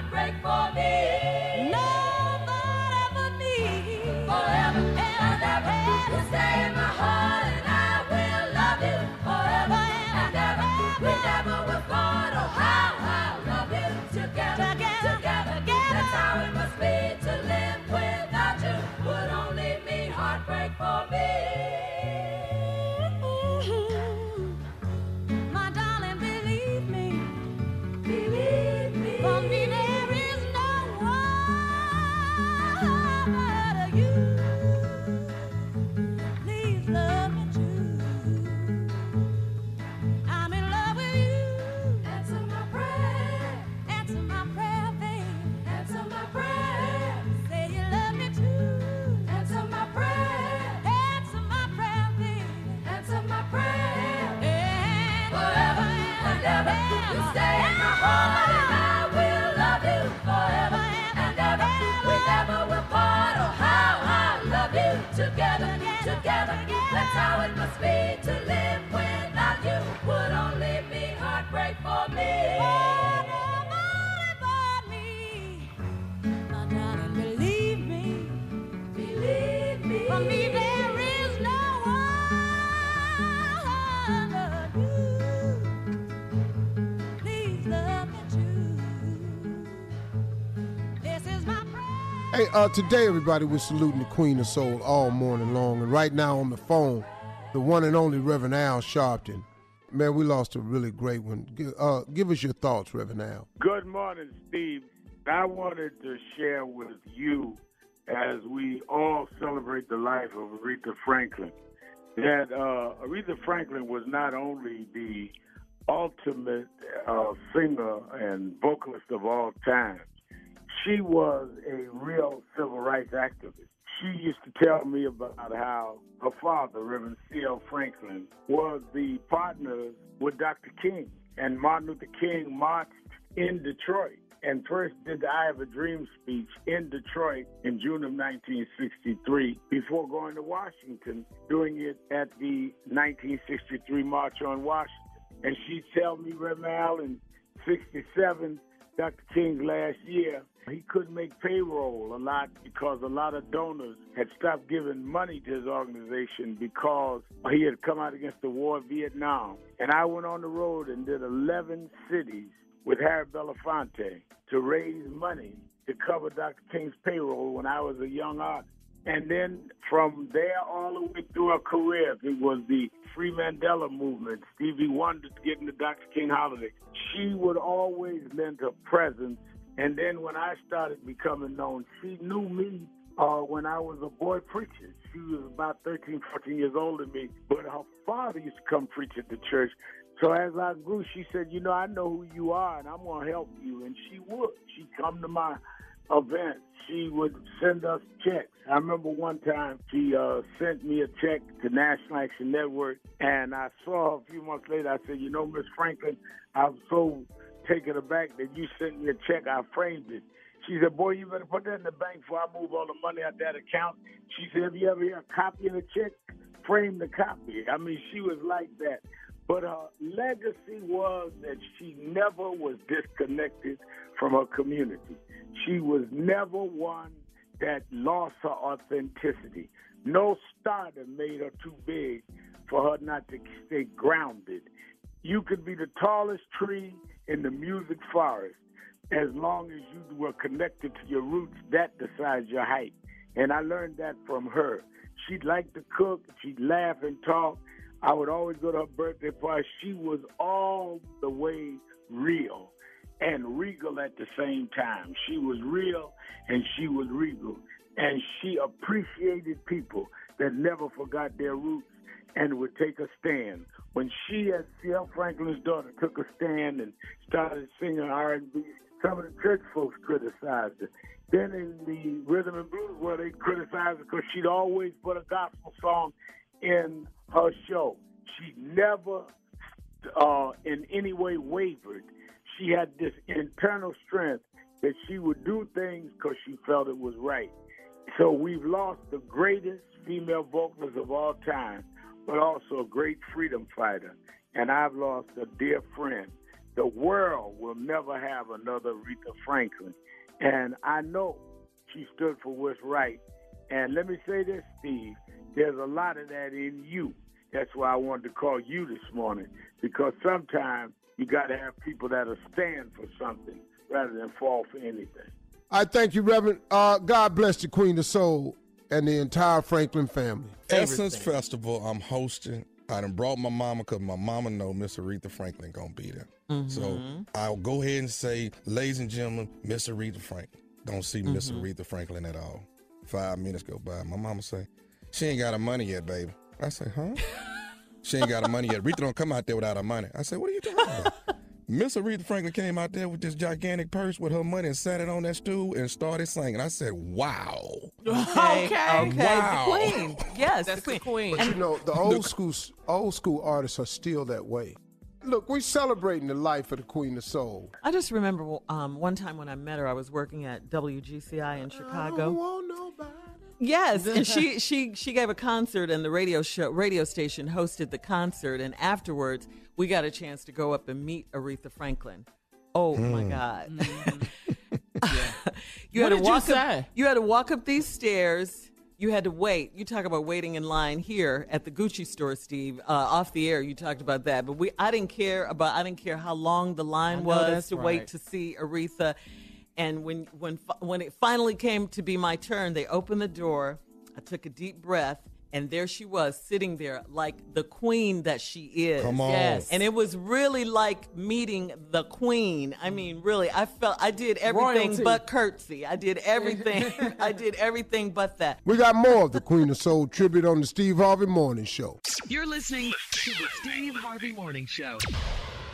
Heartbreak for me. Nobody but me. Forever and ever, you stay in my heart, Hey, uh, today, everybody, we're saluting the Queen of Soul all morning long. And right now on the phone, the one and only Reverend Al Sharpton. Man, we lost a really great one. Uh, give us your thoughts, Reverend Al. Good morning, Steve. I wanted to share with you as we all celebrate the life of Aretha Franklin that uh, Aretha Franklin was not only the ultimate uh, singer and vocalist of all time, she was a real civil rights activist. She used to tell me about how her father, Reverend C.L. Franklin, was the partner with Dr. King. And Martin Luther King marched in Detroit and first did the I Have a Dream speech in Detroit in June of 1963 before going to Washington, doing it at the 1963 March on Washington. And she'd tell me, Reverend Al, in 67, Dr. King's last year, he couldn't make payroll a lot because a lot of donors had stopped giving money to his organization because he had come out against the war in Vietnam. And I went on the road and did 11 cities with Harry Belafonte to raise money to cover Dr. King's payroll when I was a young artist. And then from there all the way through her career, it was the Free Mandela movement, Stevie Wonder getting the Dr. King holiday. She would always lend her presence. And then when I started becoming known, she knew me uh, when I was a boy preacher. She was about 13, 14 years older than me, but her father used to come preach at the church. So as I grew, she said, you know, I know who you are and I'm going to help you. And she would. She'd come to my events. She would send us checks. I remember one time she uh, sent me a check to National Action Network, and I saw a few months later. I said, you know, Miss Franklin, I'm so taken aback that you sent me a check. I framed it. She said, boy, you better put that in the bank before I move all the money out that account. She said, have you ever heard a copy of the check? Frame the copy. I mean, she was like that. But her legacy was that she never was disconnected from her community. She was never one that lost her authenticity. No stardom made her too big for her not to stay grounded. You could be the tallest tree in the music forest as long as you were connected to your roots, that decides your height. And I learned that from her. She'd like to cook, she'd laugh and talk. I would always go to her birthday party. She was all the way real and regal at the same time. She was real and she was regal. And she appreciated people that never forgot their roots and would take a stand. When she, as C.L. Franklin's daughter, took a stand and started singing R&B, some of the church folks criticized her. Then in the rhythm and blues, world, they criticized her because she'd always put a gospel song in her show. She never, uh, in any way, wavered. She had this internal strength that she would do things because she felt it was right. So we've lost the greatest female vocalist of all time, but also a great freedom fighter. And I've lost a dear friend. The world will never have another Aretha Franklin. And I know she stood for what's right. And let me say this, Steve, there's a lot of that in you. That's why I wanted to call you this morning, because sometimes you got to have people that'll stand for something rather than fall for anything. I thank you, Reverend. Uh, God bless the Queen of Soul and the entire Franklin family. Essence Festival, I'm hosting. I done brought my mama because my mama know Miss Aretha Franklin gonna be there. So Mhm. I'll go ahead and say, ladies and gentlemen, Miss Aretha Franklin. Don't see Miss Mhm. Aretha Franklin at all. Five minutes go by. My mama say, she ain't got her money yet, baby. I say, huh? <laughs> she ain't got her money yet. Aretha don't come out there without her money. I say, what are you talking about? <laughs> Miss Aretha Franklin came out there with this gigantic purse with her money and sat it on that stool and started singing. I said, wow. Okay, okay. Wow. The queen. Yes, That's the the queen. queen. But you know, the old school old school artists are still that way. Look, we're celebrating the life of the Queen of Soul. I just remember um, one time when I met her, I was working at WGCI in Chicago. Yes, and <laughs> she she she gave a concert, and the radio show radio station hosted the concert, and afterwards we got a chance to go up and meet Aretha Franklin. Oh my Hmm. God! <laughs> What you had to did you walk up. You had to walk up these stairs. You had to wait. You talk about waiting in line here at the Gucci store, Steve. Uh, off the air, you talked about that, but we I didn't care about. I didn't care how long the I line know was that's to right. wait to see Aretha. And when when when it finally came to be my turn, they opened the door. I took a deep breath, And there she was sitting there like the queen that she is. Come on. Yes. And it was really like meeting the queen. I mm. mean, really, I felt I did everything Royalty. but curtsy. I did everything. <laughs> <laughs> I did everything but that. We got more of the Queen of Soul tribute on the Steve Harvey Morning Show. You're listening to the Steve Harvey Morning Show.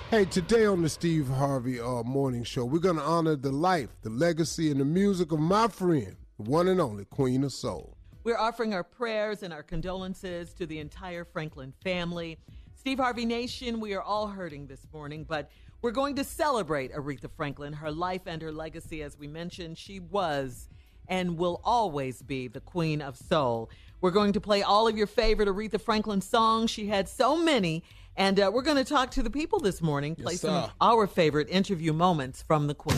Hey, today on the Steve Harvey uh, Morning Show, we're going to honor the life, the legacy, and the music of my friend, one and only Queen of Soul. We're offering our prayers and our condolences to the entire Franklin family. Steve Harvey Nation, we are all hurting this morning, but we're going to celebrate Aretha Franklin, her life and her legacy. As we mentioned, she was and will always be the queen of soul. We're going to play all of your favorite Aretha Franklin songs. She had so many. And uh, we're going to talk to the people this morning, play Yes, some sir. of our favorite interview moments from the queen.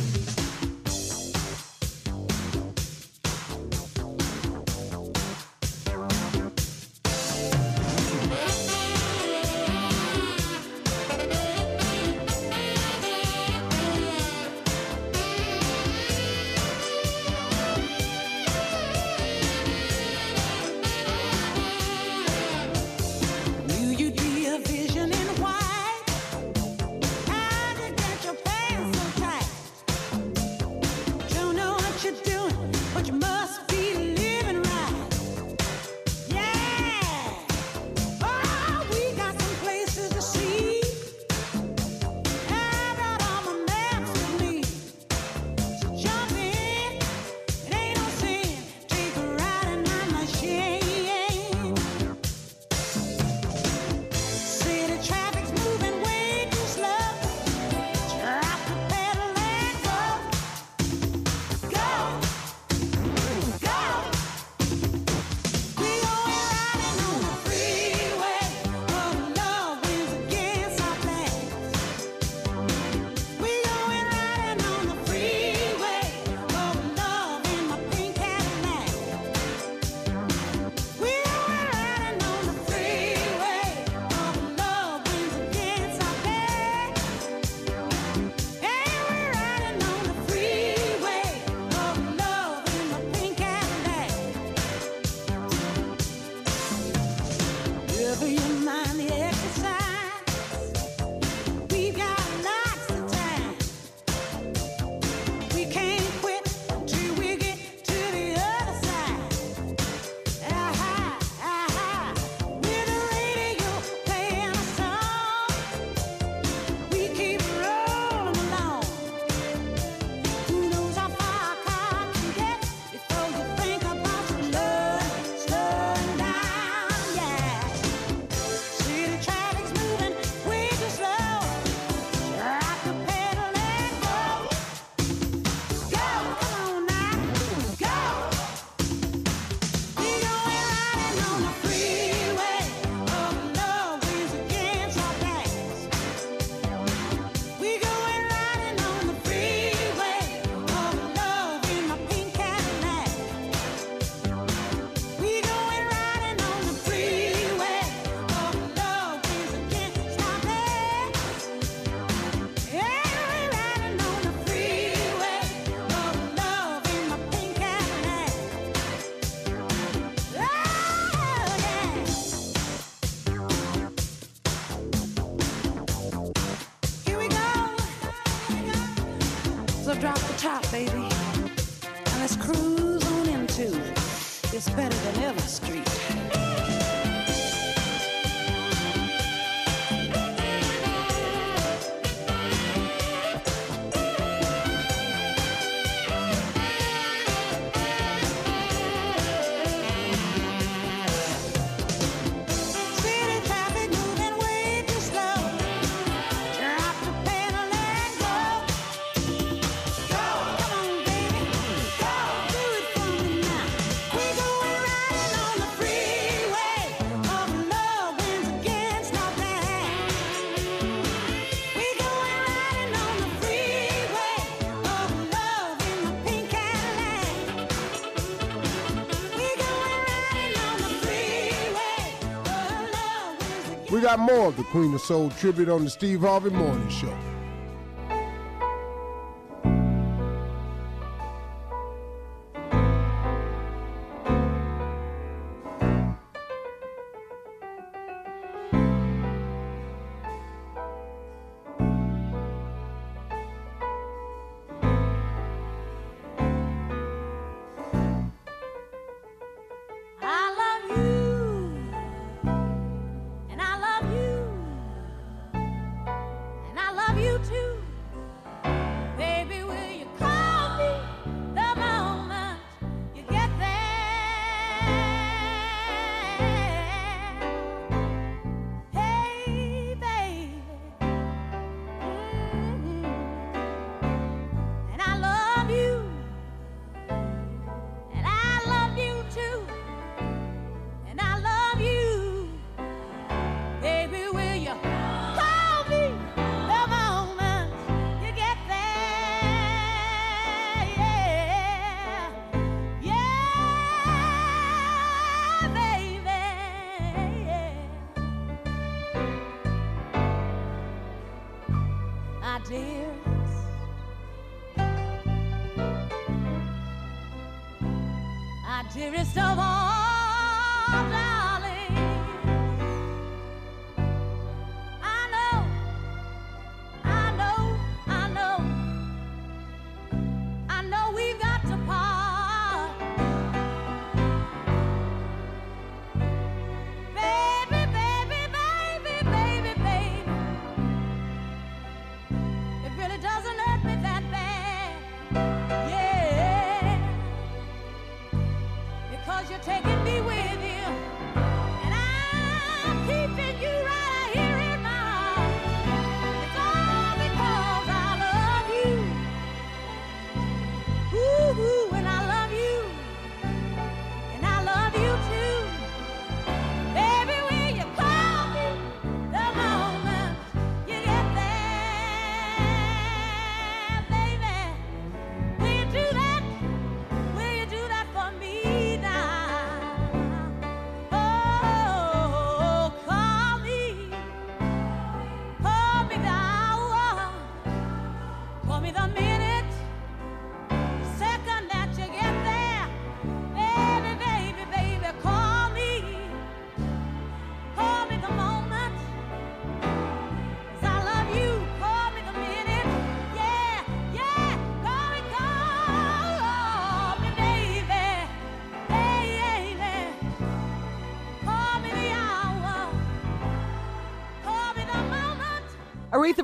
We got more of the Queen of Soul tribute on the Steve Harvey Morning Show.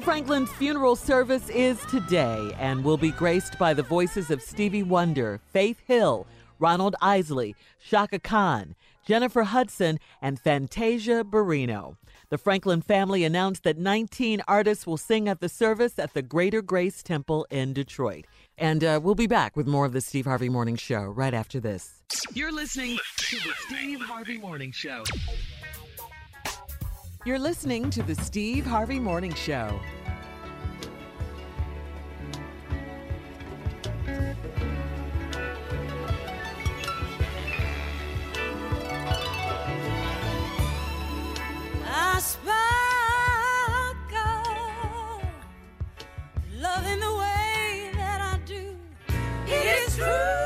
Franklin's funeral service is today and will be graced by the voices of Stevie Wonder, Faith Hill, Ronald Isley, Chaka Khan, Jennifer Hudson, and Fantasia Barrino. The Franklin family announced that 19 artists will sing at the service at the Greater Grace Temple in Detroit. And uh, we'll be back with more of the Steve Harvey Morning Show right after this. You're listening to the Steve Harvey Morning Show. You're listening to the Steve Harvey Morning Show. Loving the way that I do. It is true,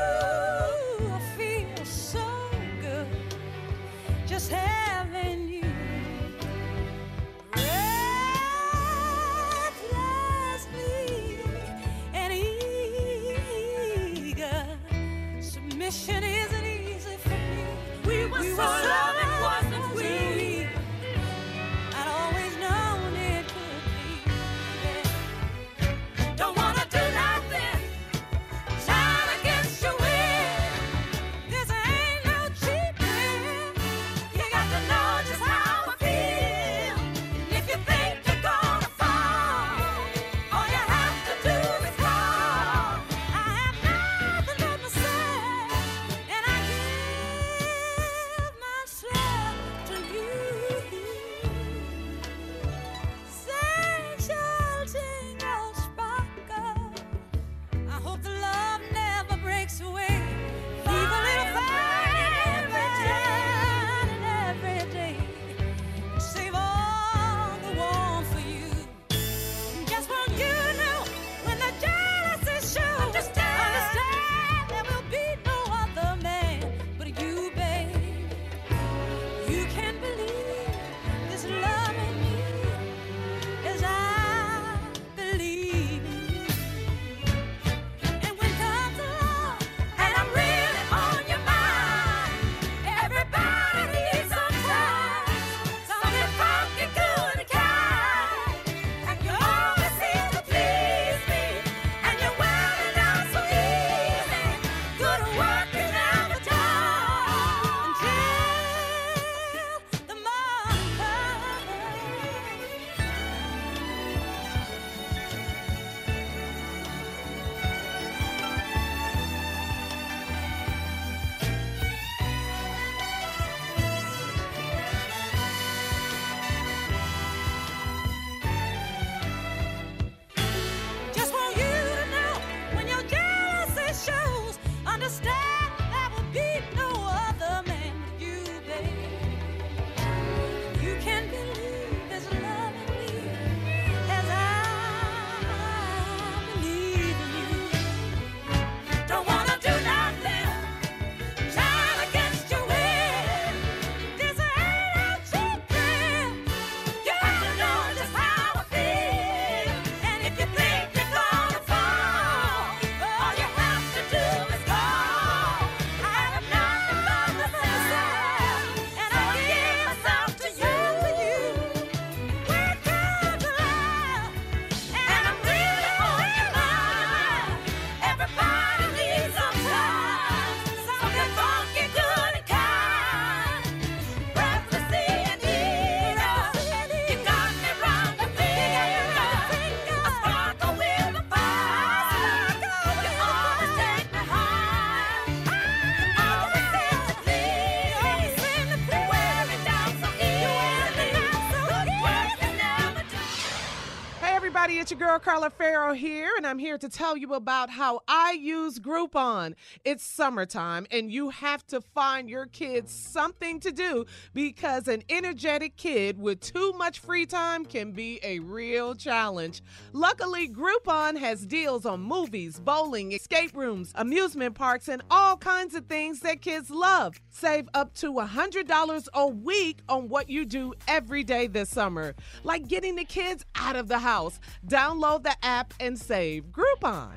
girl Carla Ferrell here, and I'm here to tell you about how I use Groupon. It's summertime, and you have to find your kids something to do because an energetic kid with too much free time can be a real challenge. Luckily, Groupon has deals on movies, bowling, escape rooms, amusement parks, and all kinds of things that kids love. Save up to $100 a week on what you do every day this summer, like getting the kids out of the house. Download the app and save. Groupon.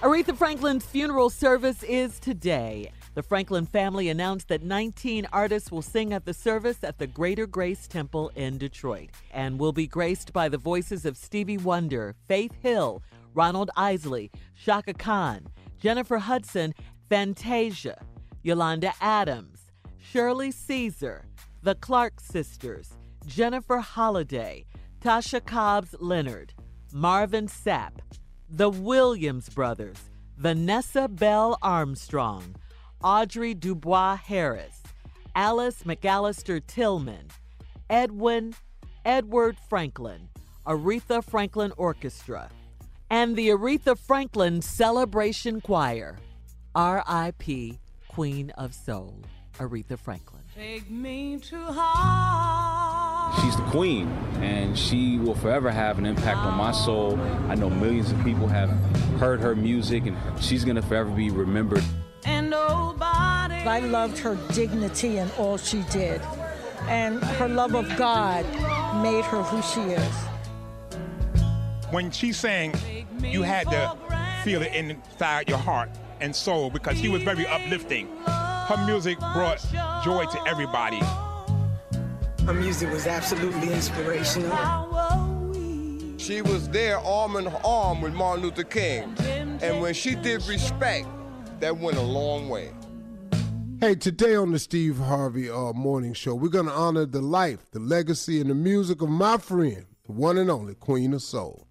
Aretha Franklin's funeral service is today. The Franklin family announced that 19 artists will sing at the service at the Greater Grace Temple in Detroit and will be graced by the voices of Stevie Wonder, Faith Hill, Ronald Isley, Chaka Khan, Jennifer Hudson, Fantasia, Yolanda Adams, Shirley Caesar, the Clark Sisters, Jennifer Holliday, Tasha Cobbs Leonard, Marvin Sapp, the Williams Brothers, Vanessa Bell Armstrong, Audrey Dubois Harris, Alice McAllister Tillman, Edwin Edward Franklin, Aretha Franklin Orchestra, and the Aretha Franklin Celebration Choir. R.I.P. Queen of Soul, Aretha Franklin. Take me to heart. She's the queen, and she will forever have an impact on my soul. I know millions of people have heard her music, and she's gonna forever be remembered. And nobody. I loved her dignity and all she did. And her love of God made her who she is. When she sang, you had to feel it inside your heart and soul because she was very uplifting. Her music brought joy to everybody. Her music was absolutely inspirational. She was there arm in arm with Martin Luther King. And when she did respect, that went a long way. Hey, today on the Steve Harvey uh, Morning Show, we're going to honor the life, the legacy, and the music of my friend, the one and only Queen of Soul.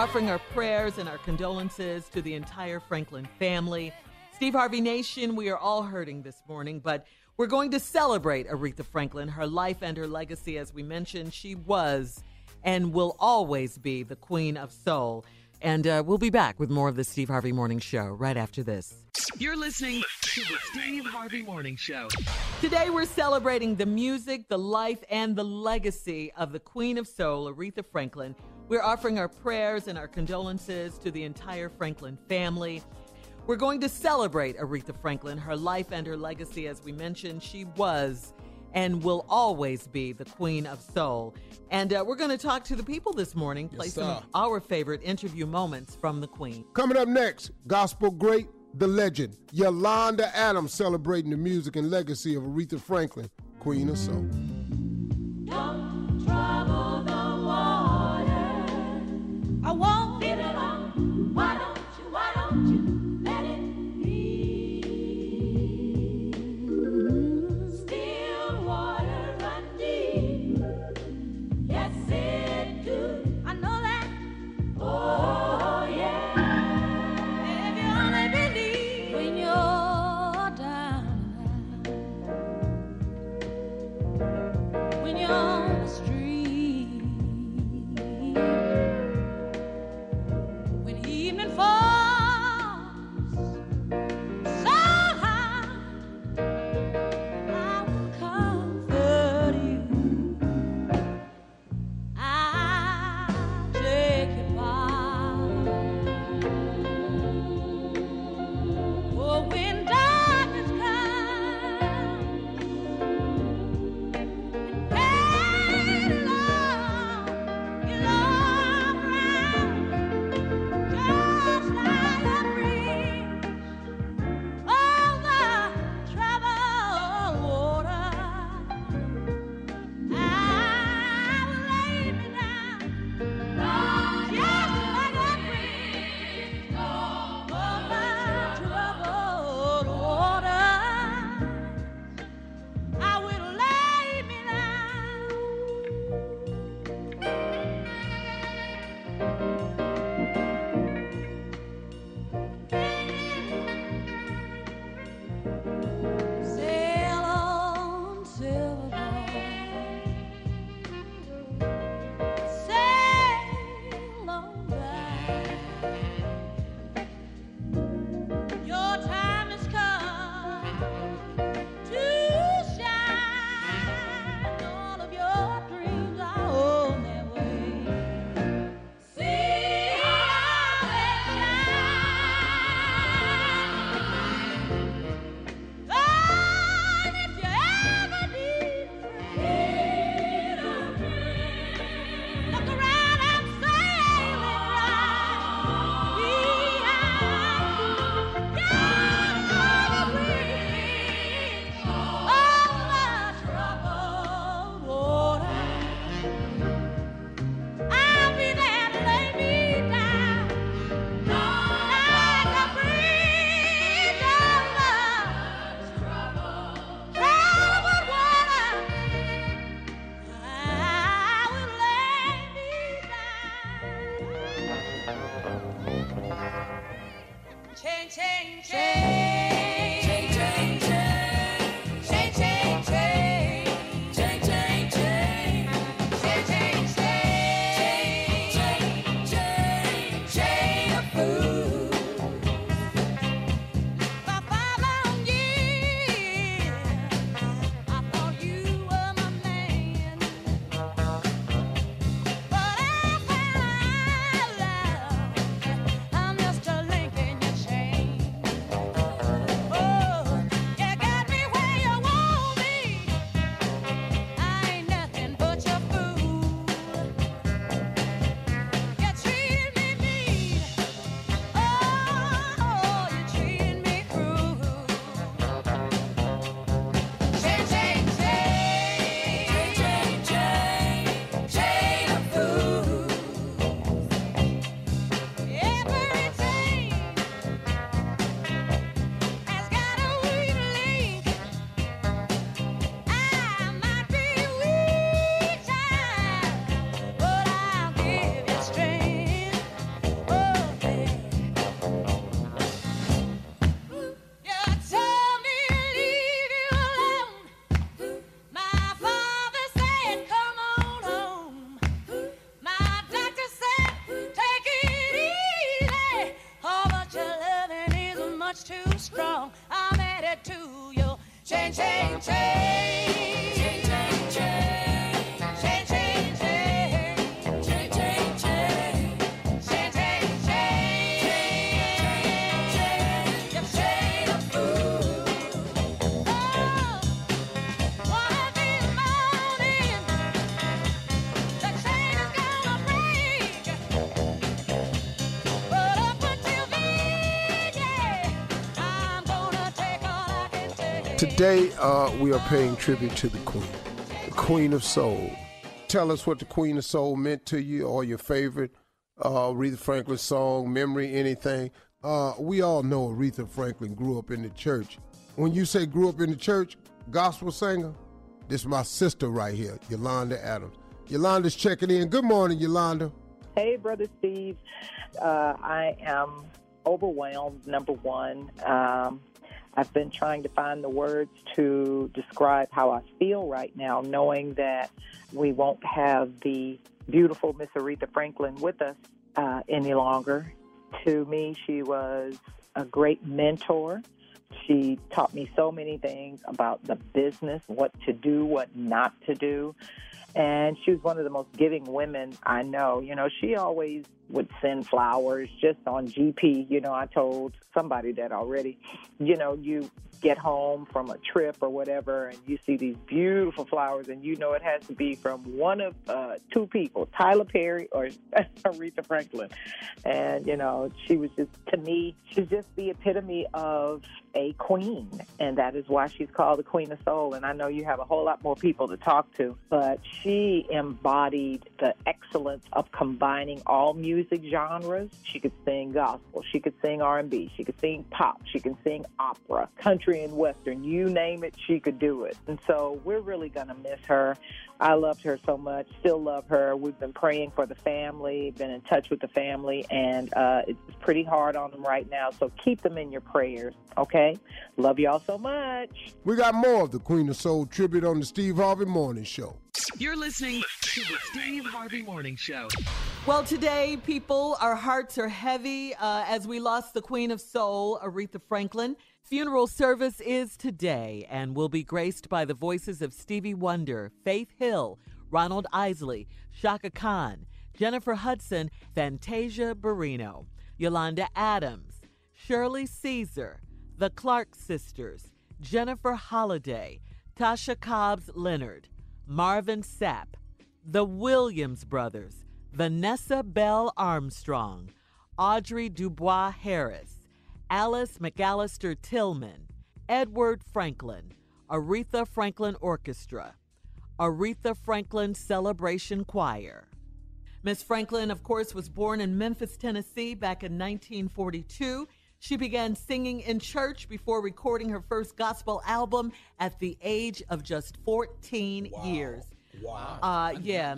Offering our prayers and our condolences to the entire Franklin family. Steve Harvey Nation, we are all hurting this morning, but we're going to celebrate Aretha Franklin, her life and her legacy. As we mentioned, she was and will always be the queen of soul. And uh, we'll be back with more of the Steve Harvey Morning Show right after this. You're listening to the Steve Harvey Morning Show. Today, we're celebrating the music, the life, and the legacy of the Queen of Soul, Aretha Franklin. We're offering our prayers and our condolences to the entire Franklin family. We're going to celebrate Aretha Franklin, her life and her legacy. As we mentioned, she was and will always be the Queen of Soul. And uh, we're going to talk to the people this morning, play some of our favorite interview moments from the Queen. Coming up next, gospel great, the legend, Yolanda Adams celebrating the music and legacy of Aretha Franklin, Queen of Soul. I won't. away. to you. Change, change, change. Today, uh, we are paying tribute to the Queen, the Queen of Soul. Tell us what the Queen of Soul meant to you, or your favorite uh, Aretha Franklin song, memory, anything. Uh, we all know Aretha Franklin grew up in the church. When you say grew up in the church, gospel singer, this is my sister right here, Yolanda Adams. Yolanda's checking in. Good morning, Yolanda. Hey, Brother Steve. Uh, I am overwhelmed, number one. Um, I've been trying to find the words to describe how I feel right now, knowing that we won't have the beautiful Miss Aretha Franklin with us uh, any longer. To me, she was a great mentor. She taught me so many things about the business, what to do, what not to do. And she was one of the most giving women I know. You know, she always would send flowers just on GP. You know, I told somebody that already. You know, you get home from a trip or whatever and you see these beautiful flowers and you know it has to be from one of uh, two people, Tyler Perry or <laughs> Aretha Franklin. And, you know, she was just, to me, she's just the epitome of a queen. And that is why she's called the Queen of Soul. And I know you have a whole lot more people to talk to, but she embodied the excellence of combining all music genres. She could sing gospel, she could sing R&B, she could sing pop, she can sing opera, country and western, you name it, she could do it. And so we're really going to miss her. I loved her so much, still love her. We've been praying for the family, been in touch with the family, and uh, it's pretty hard on them right now. So keep them in your prayers, okay? Love y'all so much. We got more of the Queen of Soul tribute on the Steve Harvey Morning Show. You're listening to the Steve Harvey Morning Show. Well, today, people, our hearts are heavy uh, as we lost the Queen of Soul, Aretha Franklin. Funeral service is today and will be graced by the voices of Stevie Wonder, Faith Hill, Ronald Isley, Chaka Khan, Jennifer Hudson, Fantasia Barrino, Yolanda Adams, Shirley Caesar, the Clark sisters, Jennifer Holliday, Tasha Cobbs Leonard, Marvin Sapp, the Williams brothers, Vanessa Bell Armstrong, Audrey Dubois Harris, Alice McAllister Tillman, Edward Franklin, Aretha Franklin Orchestra, Aretha Franklin Celebration Choir. Miss Franklin, of course, was born in Memphis, Tennessee back in 1942. She began singing in church before recording her first gospel album at the age of just 14 years. Wow. Uh, yeah.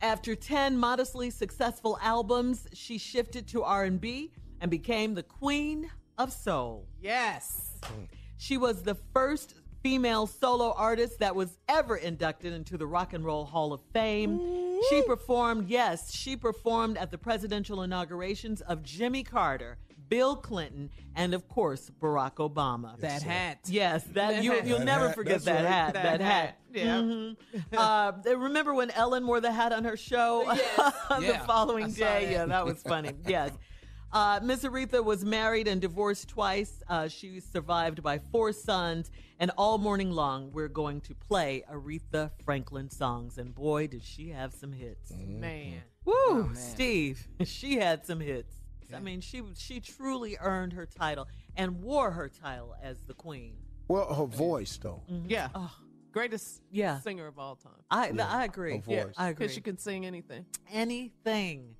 After 10 modestly successful albums, she shifted to R&B and became the queen of soul. Yes. She was the first female solo artist that was ever inducted into the Rock and Roll Hall of Fame. She performed, yes, she performed at the presidential inaugurations of Jimmy Carter, Bill Clinton, and of course Barack Obama. That hat. Yes, that, That you, hat. you'll That never hat, forget that's that right. hat. That That, hat. hat, yeah. Mhm. <laughs> uh, remember when Ellen wore the hat on her show <laughs> the Yeah, following I day? that. Yeah, that was funny. <laughs> yes. Uh, Miss Aretha was married and divorced twice. Uh, she was survived by four sons, and all morning long we're going to play Aretha Franklin songs. And boy, did she have some hits! Man. Woo, Steve, <laughs> she had some hits. I mean, she she truly earned her title and wore her title as the queen. Well, her voice, though. Yeah. Oh, Greatest Yeah. singer of all time. I I agree. her voice. I agree. Because she can sing anything. anything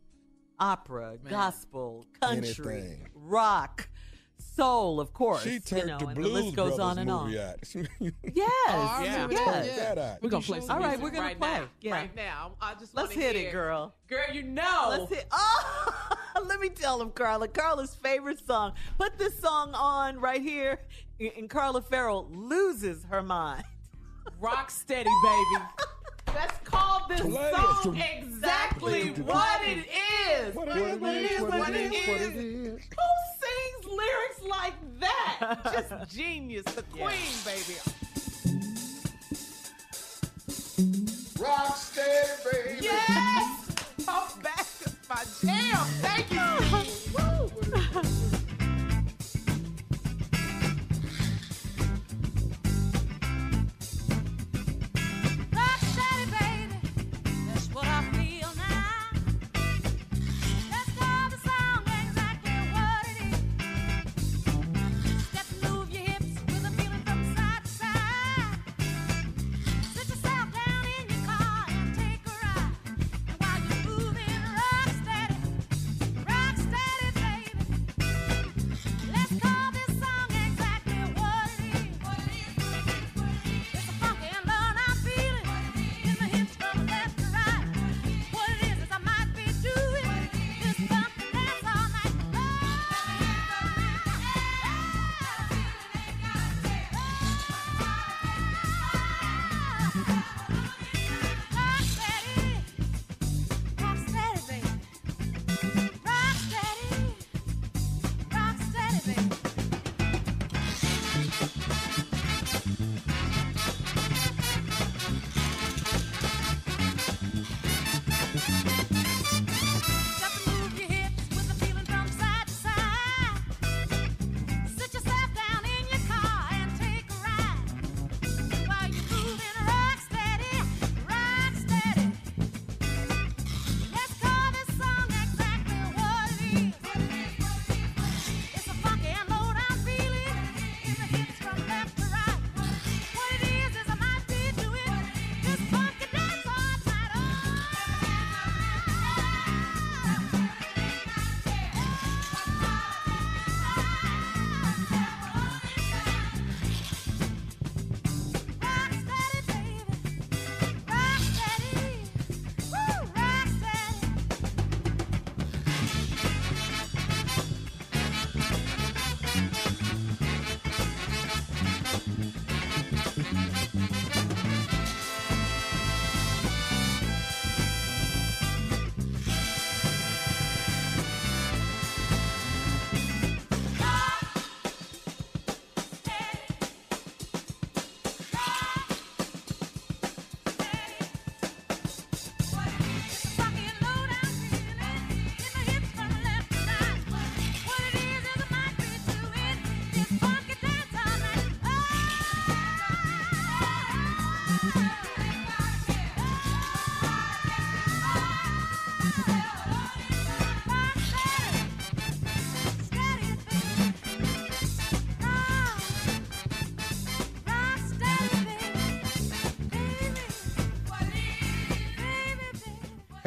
opera, gospel, country, Anything. rock, soul, of course. She you turned know, the and the list goes Brothers on and on. movie out. <laughs> Yes, Oh, yes. Check. We're going to play some All right, music we're gonna right play. Now. Yeah. Right now. I just Let's hit hear- it, girl. Girl, you know. Let's hit. Oh, <laughs> let me tell them, Carla. Carla's favorite song. Put this song on right here, and Carla Ferrell loses her mind. Rock steady, baby. <laughs> Let's call this Play it. song exactly what it is. What it is, what it is, what it is, what it is. Who sings lyrics like that? Just <laughs> genius. The queen, baby. Rock steady, baby. Yes! Oh, back to my jam. Thank you. <laughs>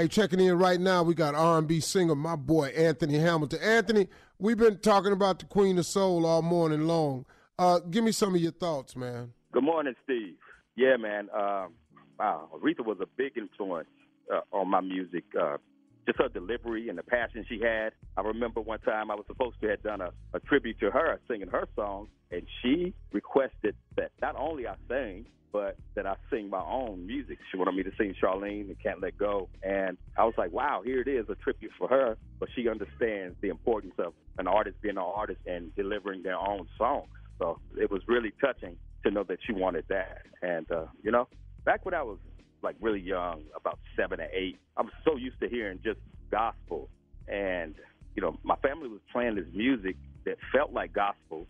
Hey, checking in right now, we got R&B singer my boy Anthony Hamilton. Anthony, we've been talking about the Queen of Soul all morning long. Uh, give me some of your thoughts, man. Good morning, Steve. Yeah, man. Um, wow, Aretha was a big influence uh, on my music. Just her delivery and the passion she had. I remember one time I was supposed to have done a, a tribute to her, singing her songs, and she requested that not only I sing, but that I sing my own music. She wanted me to sing Charlene and Can't Let Go. And I was like, wow, here it is, a tribute for her. But she understands the importance of an artist being an artist and delivering their own songs. So it was really touching to know that she wanted that. And, uh, you know, back when I was like really young, about seven or eight, I'm so used to hearing just gospel. And, you know, my family was playing this music that felt like gospel,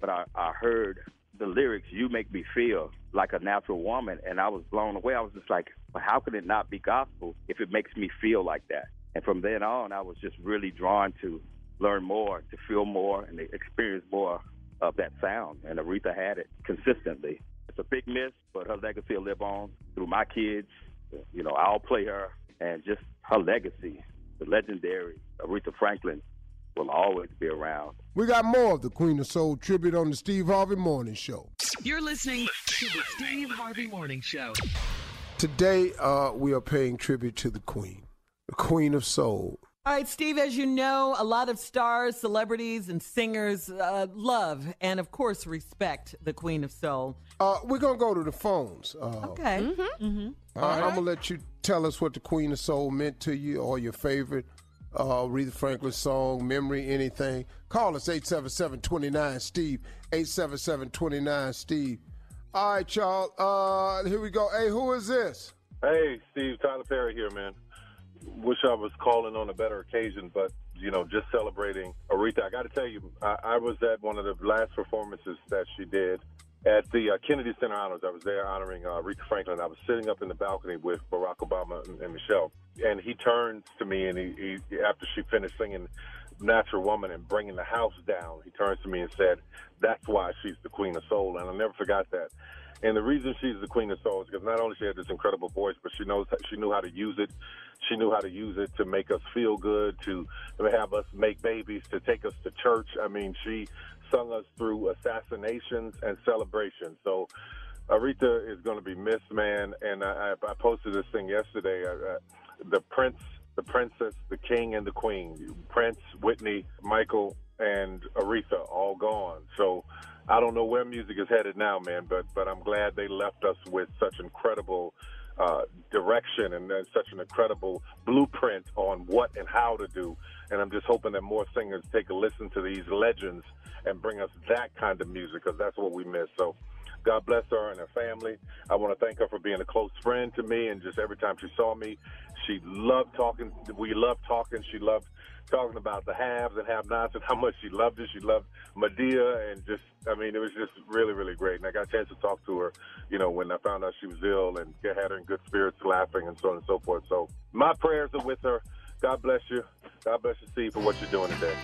but I, I heard the lyrics, You Make Me Feel Like a Natural Woman, and I was blown away. I was just like, well, how could it not be gospel if it makes me feel like that? And from then on, I was just really drawn to learn more, to feel more, and to experience more of that sound. And Aretha had it consistently. It's a big miss, but her legacy will live on through my kids. You know, I'll play her, and just her legacy, the legendary Aretha Franklin, will always be around. We got more of the Queen of Soul tribute on the Steve Harvey Morning Show. You're listening to the Steve Harvey Morning Show. Today, uh, we are paying tribute to the Queen, the Queen of Soul. All right, Steve, as you know, a lot of stars, celebrities, and singers uh, love and, of course, respect the Queen of Soul. Uh, we're going to go to the phones. Uh, Okay. Mm-hmm. All right, I'm going to let you tell us what the Queen of Soul meant to you or your favorite uh, Aretha Franklin song, memory, anything. Call us 877-29-STEVE, 877-29-STEVE. All right, y'all. Uh, here we go. Hey, who is this? Hey, Steve, Tyler Perry here, man. Wish I was calling on a better occasion, but you know, just celebrating Aretha. I got to tell you, I, I was at one of the last performances that she did at the uh, Kennedy Center Honors. I was there honoring uh, Aretha Franklin. I was sitting up in the balcony with Barack Obama and, and Michelle, and he turns to me and he, he, after she finished singing "Natural Woman" and bringing the house down, he turns to me and said, "That's why she's the Queen of Soul," and I never forgot that. And the reason she's the queen of soul is because not only she had this incredible voice, but she knows she knew how to use it. She knew how to use it to make us feel good, to have us make babies, to take us to church. I mean, she sung us through assassinations and celebrations. So Aretha is going to be missed, man. And I, I posted this thing yesterday. Uh, the prince, the princess, the king, and the queen. Prince, Whitney, Michael, and Aretha all gone. So I don't know where music is headed now, man. But but I'm glad they left us with such incredible uh, direction and then such an incredible blueprint on what and how to do. And I'm just hoping that more singers take a listen to these legends and bring us that kind of music because that's what we miss. So God bless her and her family. I want to thank her for being a close friend to me. And just every time she saw me, she loved talking. We loved talking. She loved talking about the haves and have-nots and how much she loved it. She loved Madea and just, I mean, it was just really, really great. And I got a chance to talk to her, you know, when I found out she was ill and had her in good spirits, laughing and so on and so forth. So my prayers are with her. God bless you. God bless you, Steve, for what you're doing today.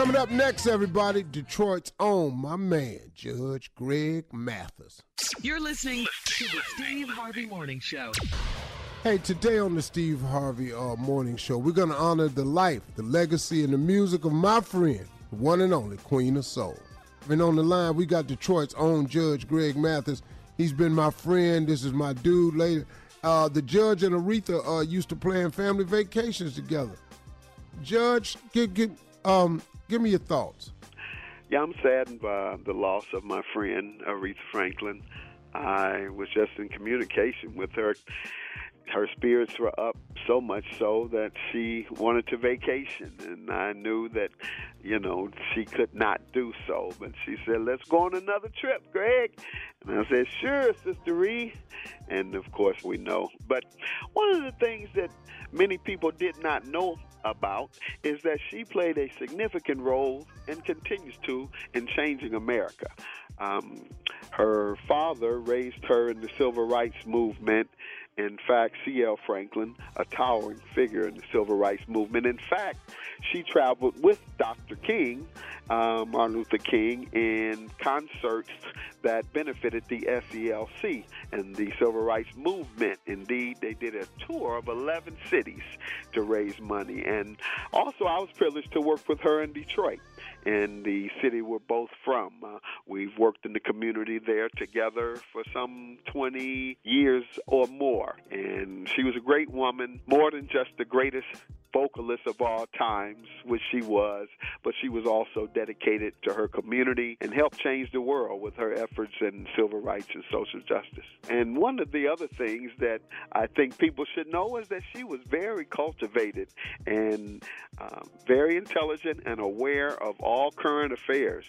Coming up next, everybody, Detroit's own, my man, Judge Greg Mathis. You're listening to the Steve Harvey Morning Show. Hey, today on the Steve Harvey uh, Morning Show, we're going to honor the life, the legacy, and the music of my friend, the one and only Queen of Soul. And on the line, we got Detroit's own Judge Greg Mathis. He's been my friend. This is my dude. Later, uh, the judge and Aretha uh, used to plan family vacations together. Judge, get, give, um, give me your thoughts. Yeah, I'm saddened by the loss of my friend Aretha Franklin. I was just in communication with her. Her spirits were up so much so that she wanted to vacation, and I knew that, you know, she could not do so. But she said, "Let's go on another trip, Greg." And I said, "Sure, Sister Ree." And of course, we know. But one of the things that many people did not know about is that she played a significant role and continues to in changing America. Um, her father raised her in the civil rights movement. In fact, C.L. Franklin, a towering figure in the civil rights movement. In fact, she traveled with Dr. King, uh, Martin Luther King, in concerts that benefited the SCLC and the civil rights movement. Indeed, they did a tour of 11 cities to raise money. And also, I was privileged to work with her in Detroit in the city we're both from. Uh, we've worked in the community there together for some 20 years or more. And she was a great woman, more than just the greatest vocalist of all times, which she was, but she was also dedicated to her community and helped change the world with her efforts in civil rights and social justice. And one of the other things that I think people should know is that she was very cultivated and uh, very intelligent and aware of all current affairs.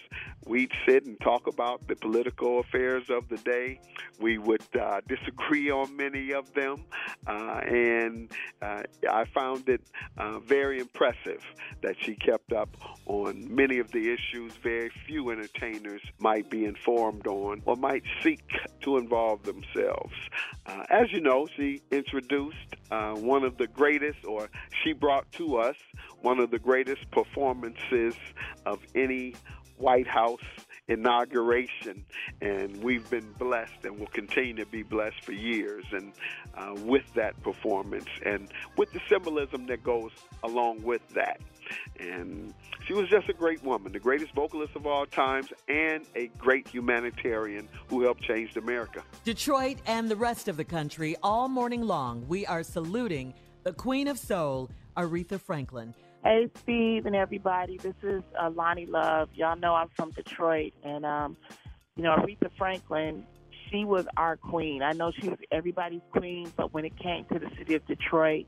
We'd sit and talk about the political affairs of the day. We would uh, disagree on many of them, uh, and uh, I found it uh, very impressive that she kept up on many of the issues very few entertainers might be informed on or might seek to involve themselves. Uh, as you know, she introduced uh, one of the greatest, or she brought to us one of the greatest performances of any White House inauguration, and we've been blessed and will continue to be blessed for years. And uh, with that performance, and with the symbolism that goes along with that. And she was just a great woman, the greatest vocalist of all times, and a great humanitarian who helped change America. Detroit and the rest of the country, all morning long, we are saluting the Queen of Soul, Aretha Franklin. Hey, Steve and everybody. This is uh, Loni Love. Y'all know I'm from Detroit, and um, you know Aretha Franklin. She was our queen. I know she was everybody's queen, but when it came to the city of Detroit,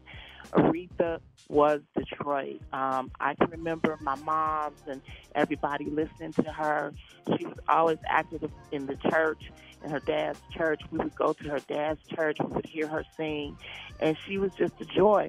Aretha was Detroit. Um, I can remember my moms and everybody listening to her. She was always active in the church, in her dad's church. We would go to her dad's church. We would hear her sing, and she was just a joy.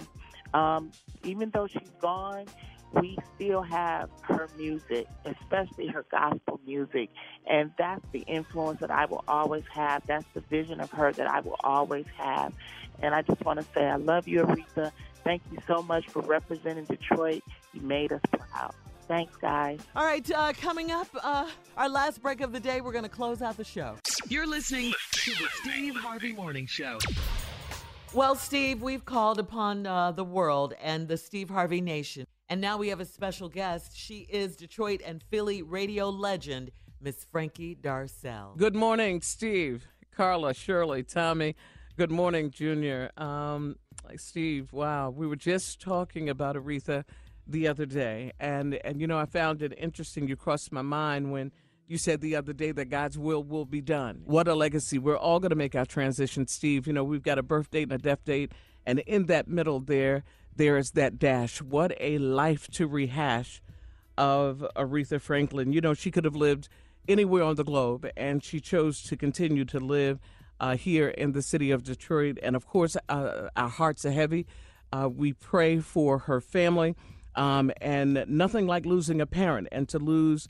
Um, even though she's gone, we still have her music, especially her gospel music. And that's the influence that I will always have. That's the vision of her that I will always have. And I just want to say, I love you, Aretha. Thank you so much for representing Detroit. You made us proud. Thanks, guys. All right, uh, coming up, uh, our last break of the day, we're going to close out the show. You're listening to the Steve Harvey Morning Show. Well, Steve, we've called upon uh, the world and the Steve Harvey Nation. And now we have a special guest. She is Detroit and Philly radio legend, Miss Frankie Darcell. Good morning, Steve, Carla, Shirley, Tommy. Good morning, Junior. Um, Steve, wow, we were just talking about Aretha the other day, and and you know I found it interesting. You crossed my mind when you said the other day that God's will will be done. What a legacy! We're all going to make our transition, Steve. You know we've got a birth date and a death date, and in that middle there, there is that dash. What a life to rehash of Aretha Franklin. You know she could have lived anywhere on the globe, and she chose to continue to live uh, here in the city of Detroit. And of course, uh, our hearts are heavy. Uh, we pray for her family, um, and nothing like losing a parent and to lose,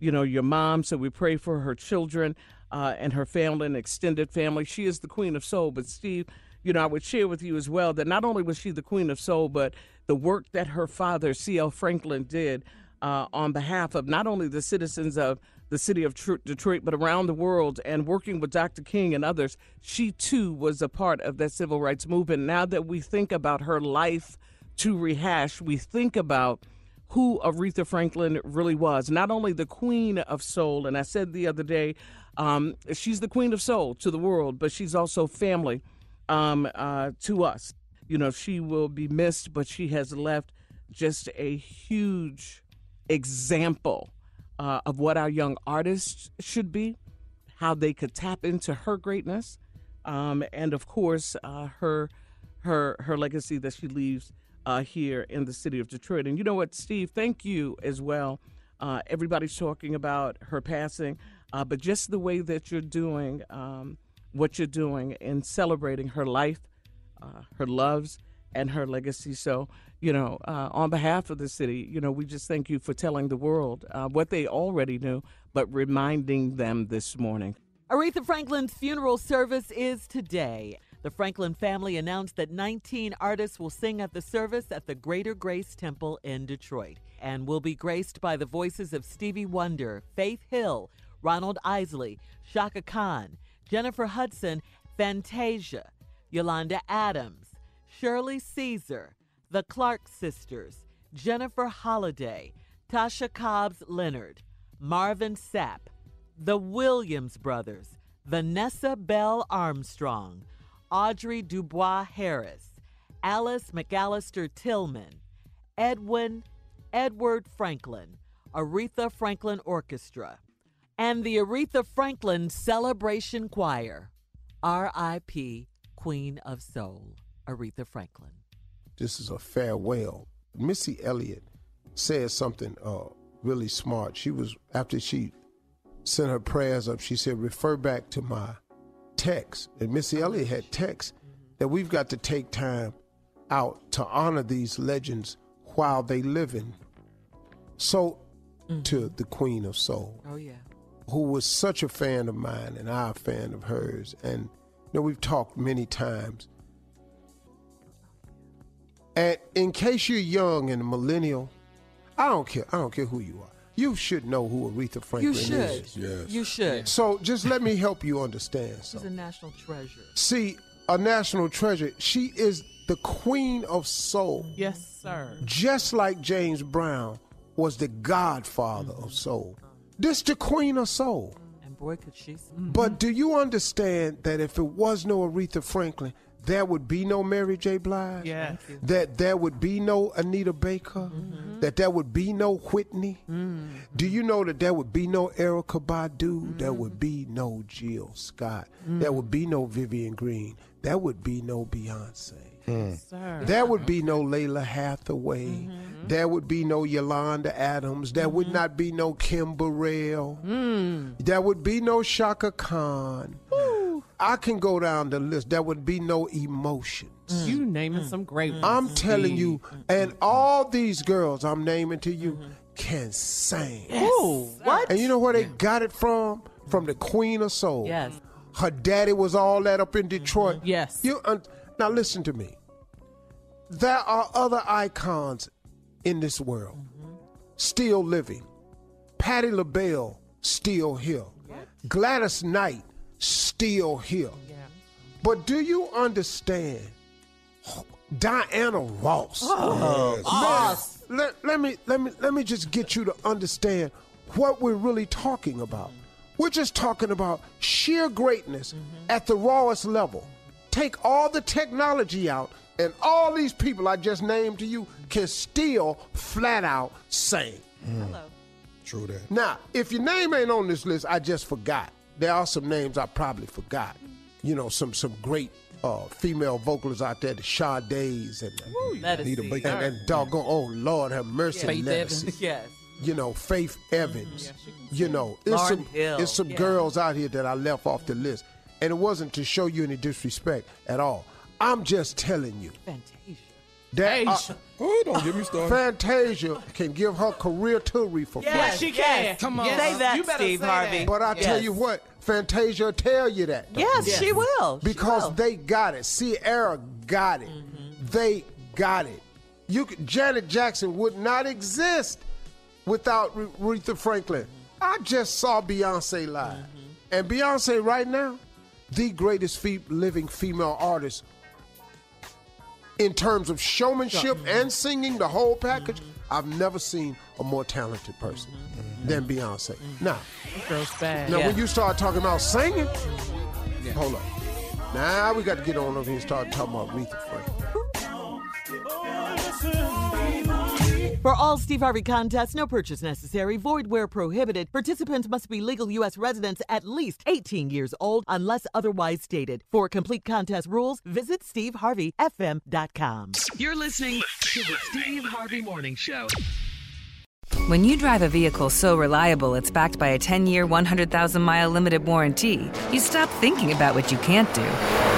you know, your mom. So we pray for her children uh, and her family and extended family. She is the queen of soul. But Steve, you know, I would share with you as well that not only was she the queen of soul, but the work that her father, C.L. Franklin, did. uh, on behalf of not only the citizens of the city of Tr- Detroit, but around the world, and working with Dr. King and others. She too was a part of that civil rights movement. Now that we think about her life to rehash, we think about who Aretha Franklin really was. Not only the queen of soul, and I said the other day, um, she's the queen of soul to the world, but she's also family um, uh, to us. You know, she will be missed, but she has left just a huge example uh, of what our young artists should be, how they could tap into her greatness, um, and of course, uh, her her her legacy that she leaves uh, here in the city of Detroit. And you know what, Steve? Thank you as well. Uh, everybody's talking about her passing, uh, but just the way that you're doing um, what you're doing in celebrating her life, uh, her loves, and her legacy. So, you know, uh, on behalf of the city, you know, we just thank you for telling the world uh, what they already knew, but reminding them this morning. Aretha Franklin's funeral service is today. The Franklin family announced that 19 artists will sing at the service at the Greater Grace Temple in Detroit and will be graced by the voices of Stevie Wonder, Faith Hill, Ronald Isley, Chaka Khan, Jennifer Hudson, Fantasia, Yolanda Adams, Shirley Caesar, the Clark sisters, Jennifer Holliday, Tasha Cobbs Leonard, Marvin Sapp, the Williams brothers, Vanessa Bell Armstrong, Audrey Dubois Harris, Alice McAllister Tillman, Edwin Edward Franklin, Aretha Franklin Orchestra, and the Aretha Franklin Celebration Choir. R.I.P. Queen of Soul, Aretha Franklin. This is a farewell. Missy Elliott said something uh, really smart. She was after she sent her prayers up. She said, "Refer back to my text." And Missy Elliott had text that we've got to take time out to honor these legends while they living. So, mm-hmm. to the Queen of Soul Oh, yeah. who was such a fan of mine and I a fan of hers. And you know, we've talked many times. And in case you're young and millennial, I don't care. I don't care who you are. You should know who Aretha Franklin You should. is. Yes. You should. So just let me help you understand She's something. a national treasure. See, a national treasure. She is the queen of soul. Yes, sir. Just like James Brown was the godfather of soul. Mm-hmm. This the queen of soul. And boy, could she sing. But do you understand that if it was no Aretha Franklin, there would be no Mary J. Blige? Yes. That there would be no Anita Baker? That there would be no Whitney? Do you know that there would be no Erykah Badu? There would be no Jill Scott. There would be no Vivian Green. There would be no Beyonce. Sir. There would be no Lalah Hathaway. There would be no Yolanda Adams. There would not be no Kim Burrell. There would be no Chaka Khan. I can go down the list. There would be no emotions. Mm. You naming mm. some great mm. ones. I'm telling you, and all these girls I'm naming to you mm-hmm. can sing. Oh, what? And you know where they got it from? From the Queen of Soul. Yes. Her daddy was all that up in mm-hmm. Detroit. Yes. You un- now listen to me. There are other icons in this world mm-hmm. still living. Patti LaBelle still here. Gladys Knight still here. But do you understand? Diana Ross. Oh, Man, oh, let, let me let me let me just get you to understand what we're really talking about. We're just talking about sheer greatness mm-hmm. at the rawest level. Take all the technology out, and all these people I just named to you can still flat out sing. Hmm. Hello. True that. Now, if your name ain't on this list, I just forgot. There are some names I probably forgot. You know, some some great uh, female vocalists out there, the Sades and Let us Anita. Baker. and, and doggone, oh Lord, have mercy, Faith Evans. Yes. You know, Faith Evans. You know, it's some Hill. it's some Yeah. girls out here that I left off the list, and it wasn't to show you any disrespect at all. I'm just telling you Fantasia. That uh, Oh, don't get me started. Fantasia can give her career to Aretha Franklin. Yes, she yes. can. Come on. Yes. Say that, You better Steve say Harvey. that. But I tell you what, Fantasia will tell you that. though. Yes, she will. She because will. they got it. Ciara got it. Mm-hmm. They got it. You could, Janet Jackson would not exist without Aretha Franklin. I just saw Beyonce live. And Beyonce right now, the greatest fe- living female artist in terms of showmanship and singing, the whole package. I've never seen a more talented person than Beyonce. Now, Girl's bad. now Yeah. when you start talking about singing, hold up. Now we got to get on over here and start talking about Aretha Franklin. For all Steve Harvey contests, no purchase necessary, void where prohibited. Participants must be legal U.S. residents at least 18 years old unless otherwise stated. For complete contest rules, visit SteveHarveyFM.com. You're listening to the Steve Harvey Morning Show. When you drive a vehicle so reliable it's backed by a 10 year, 100,000 mile limited warranty, you stop thinking about what you can't do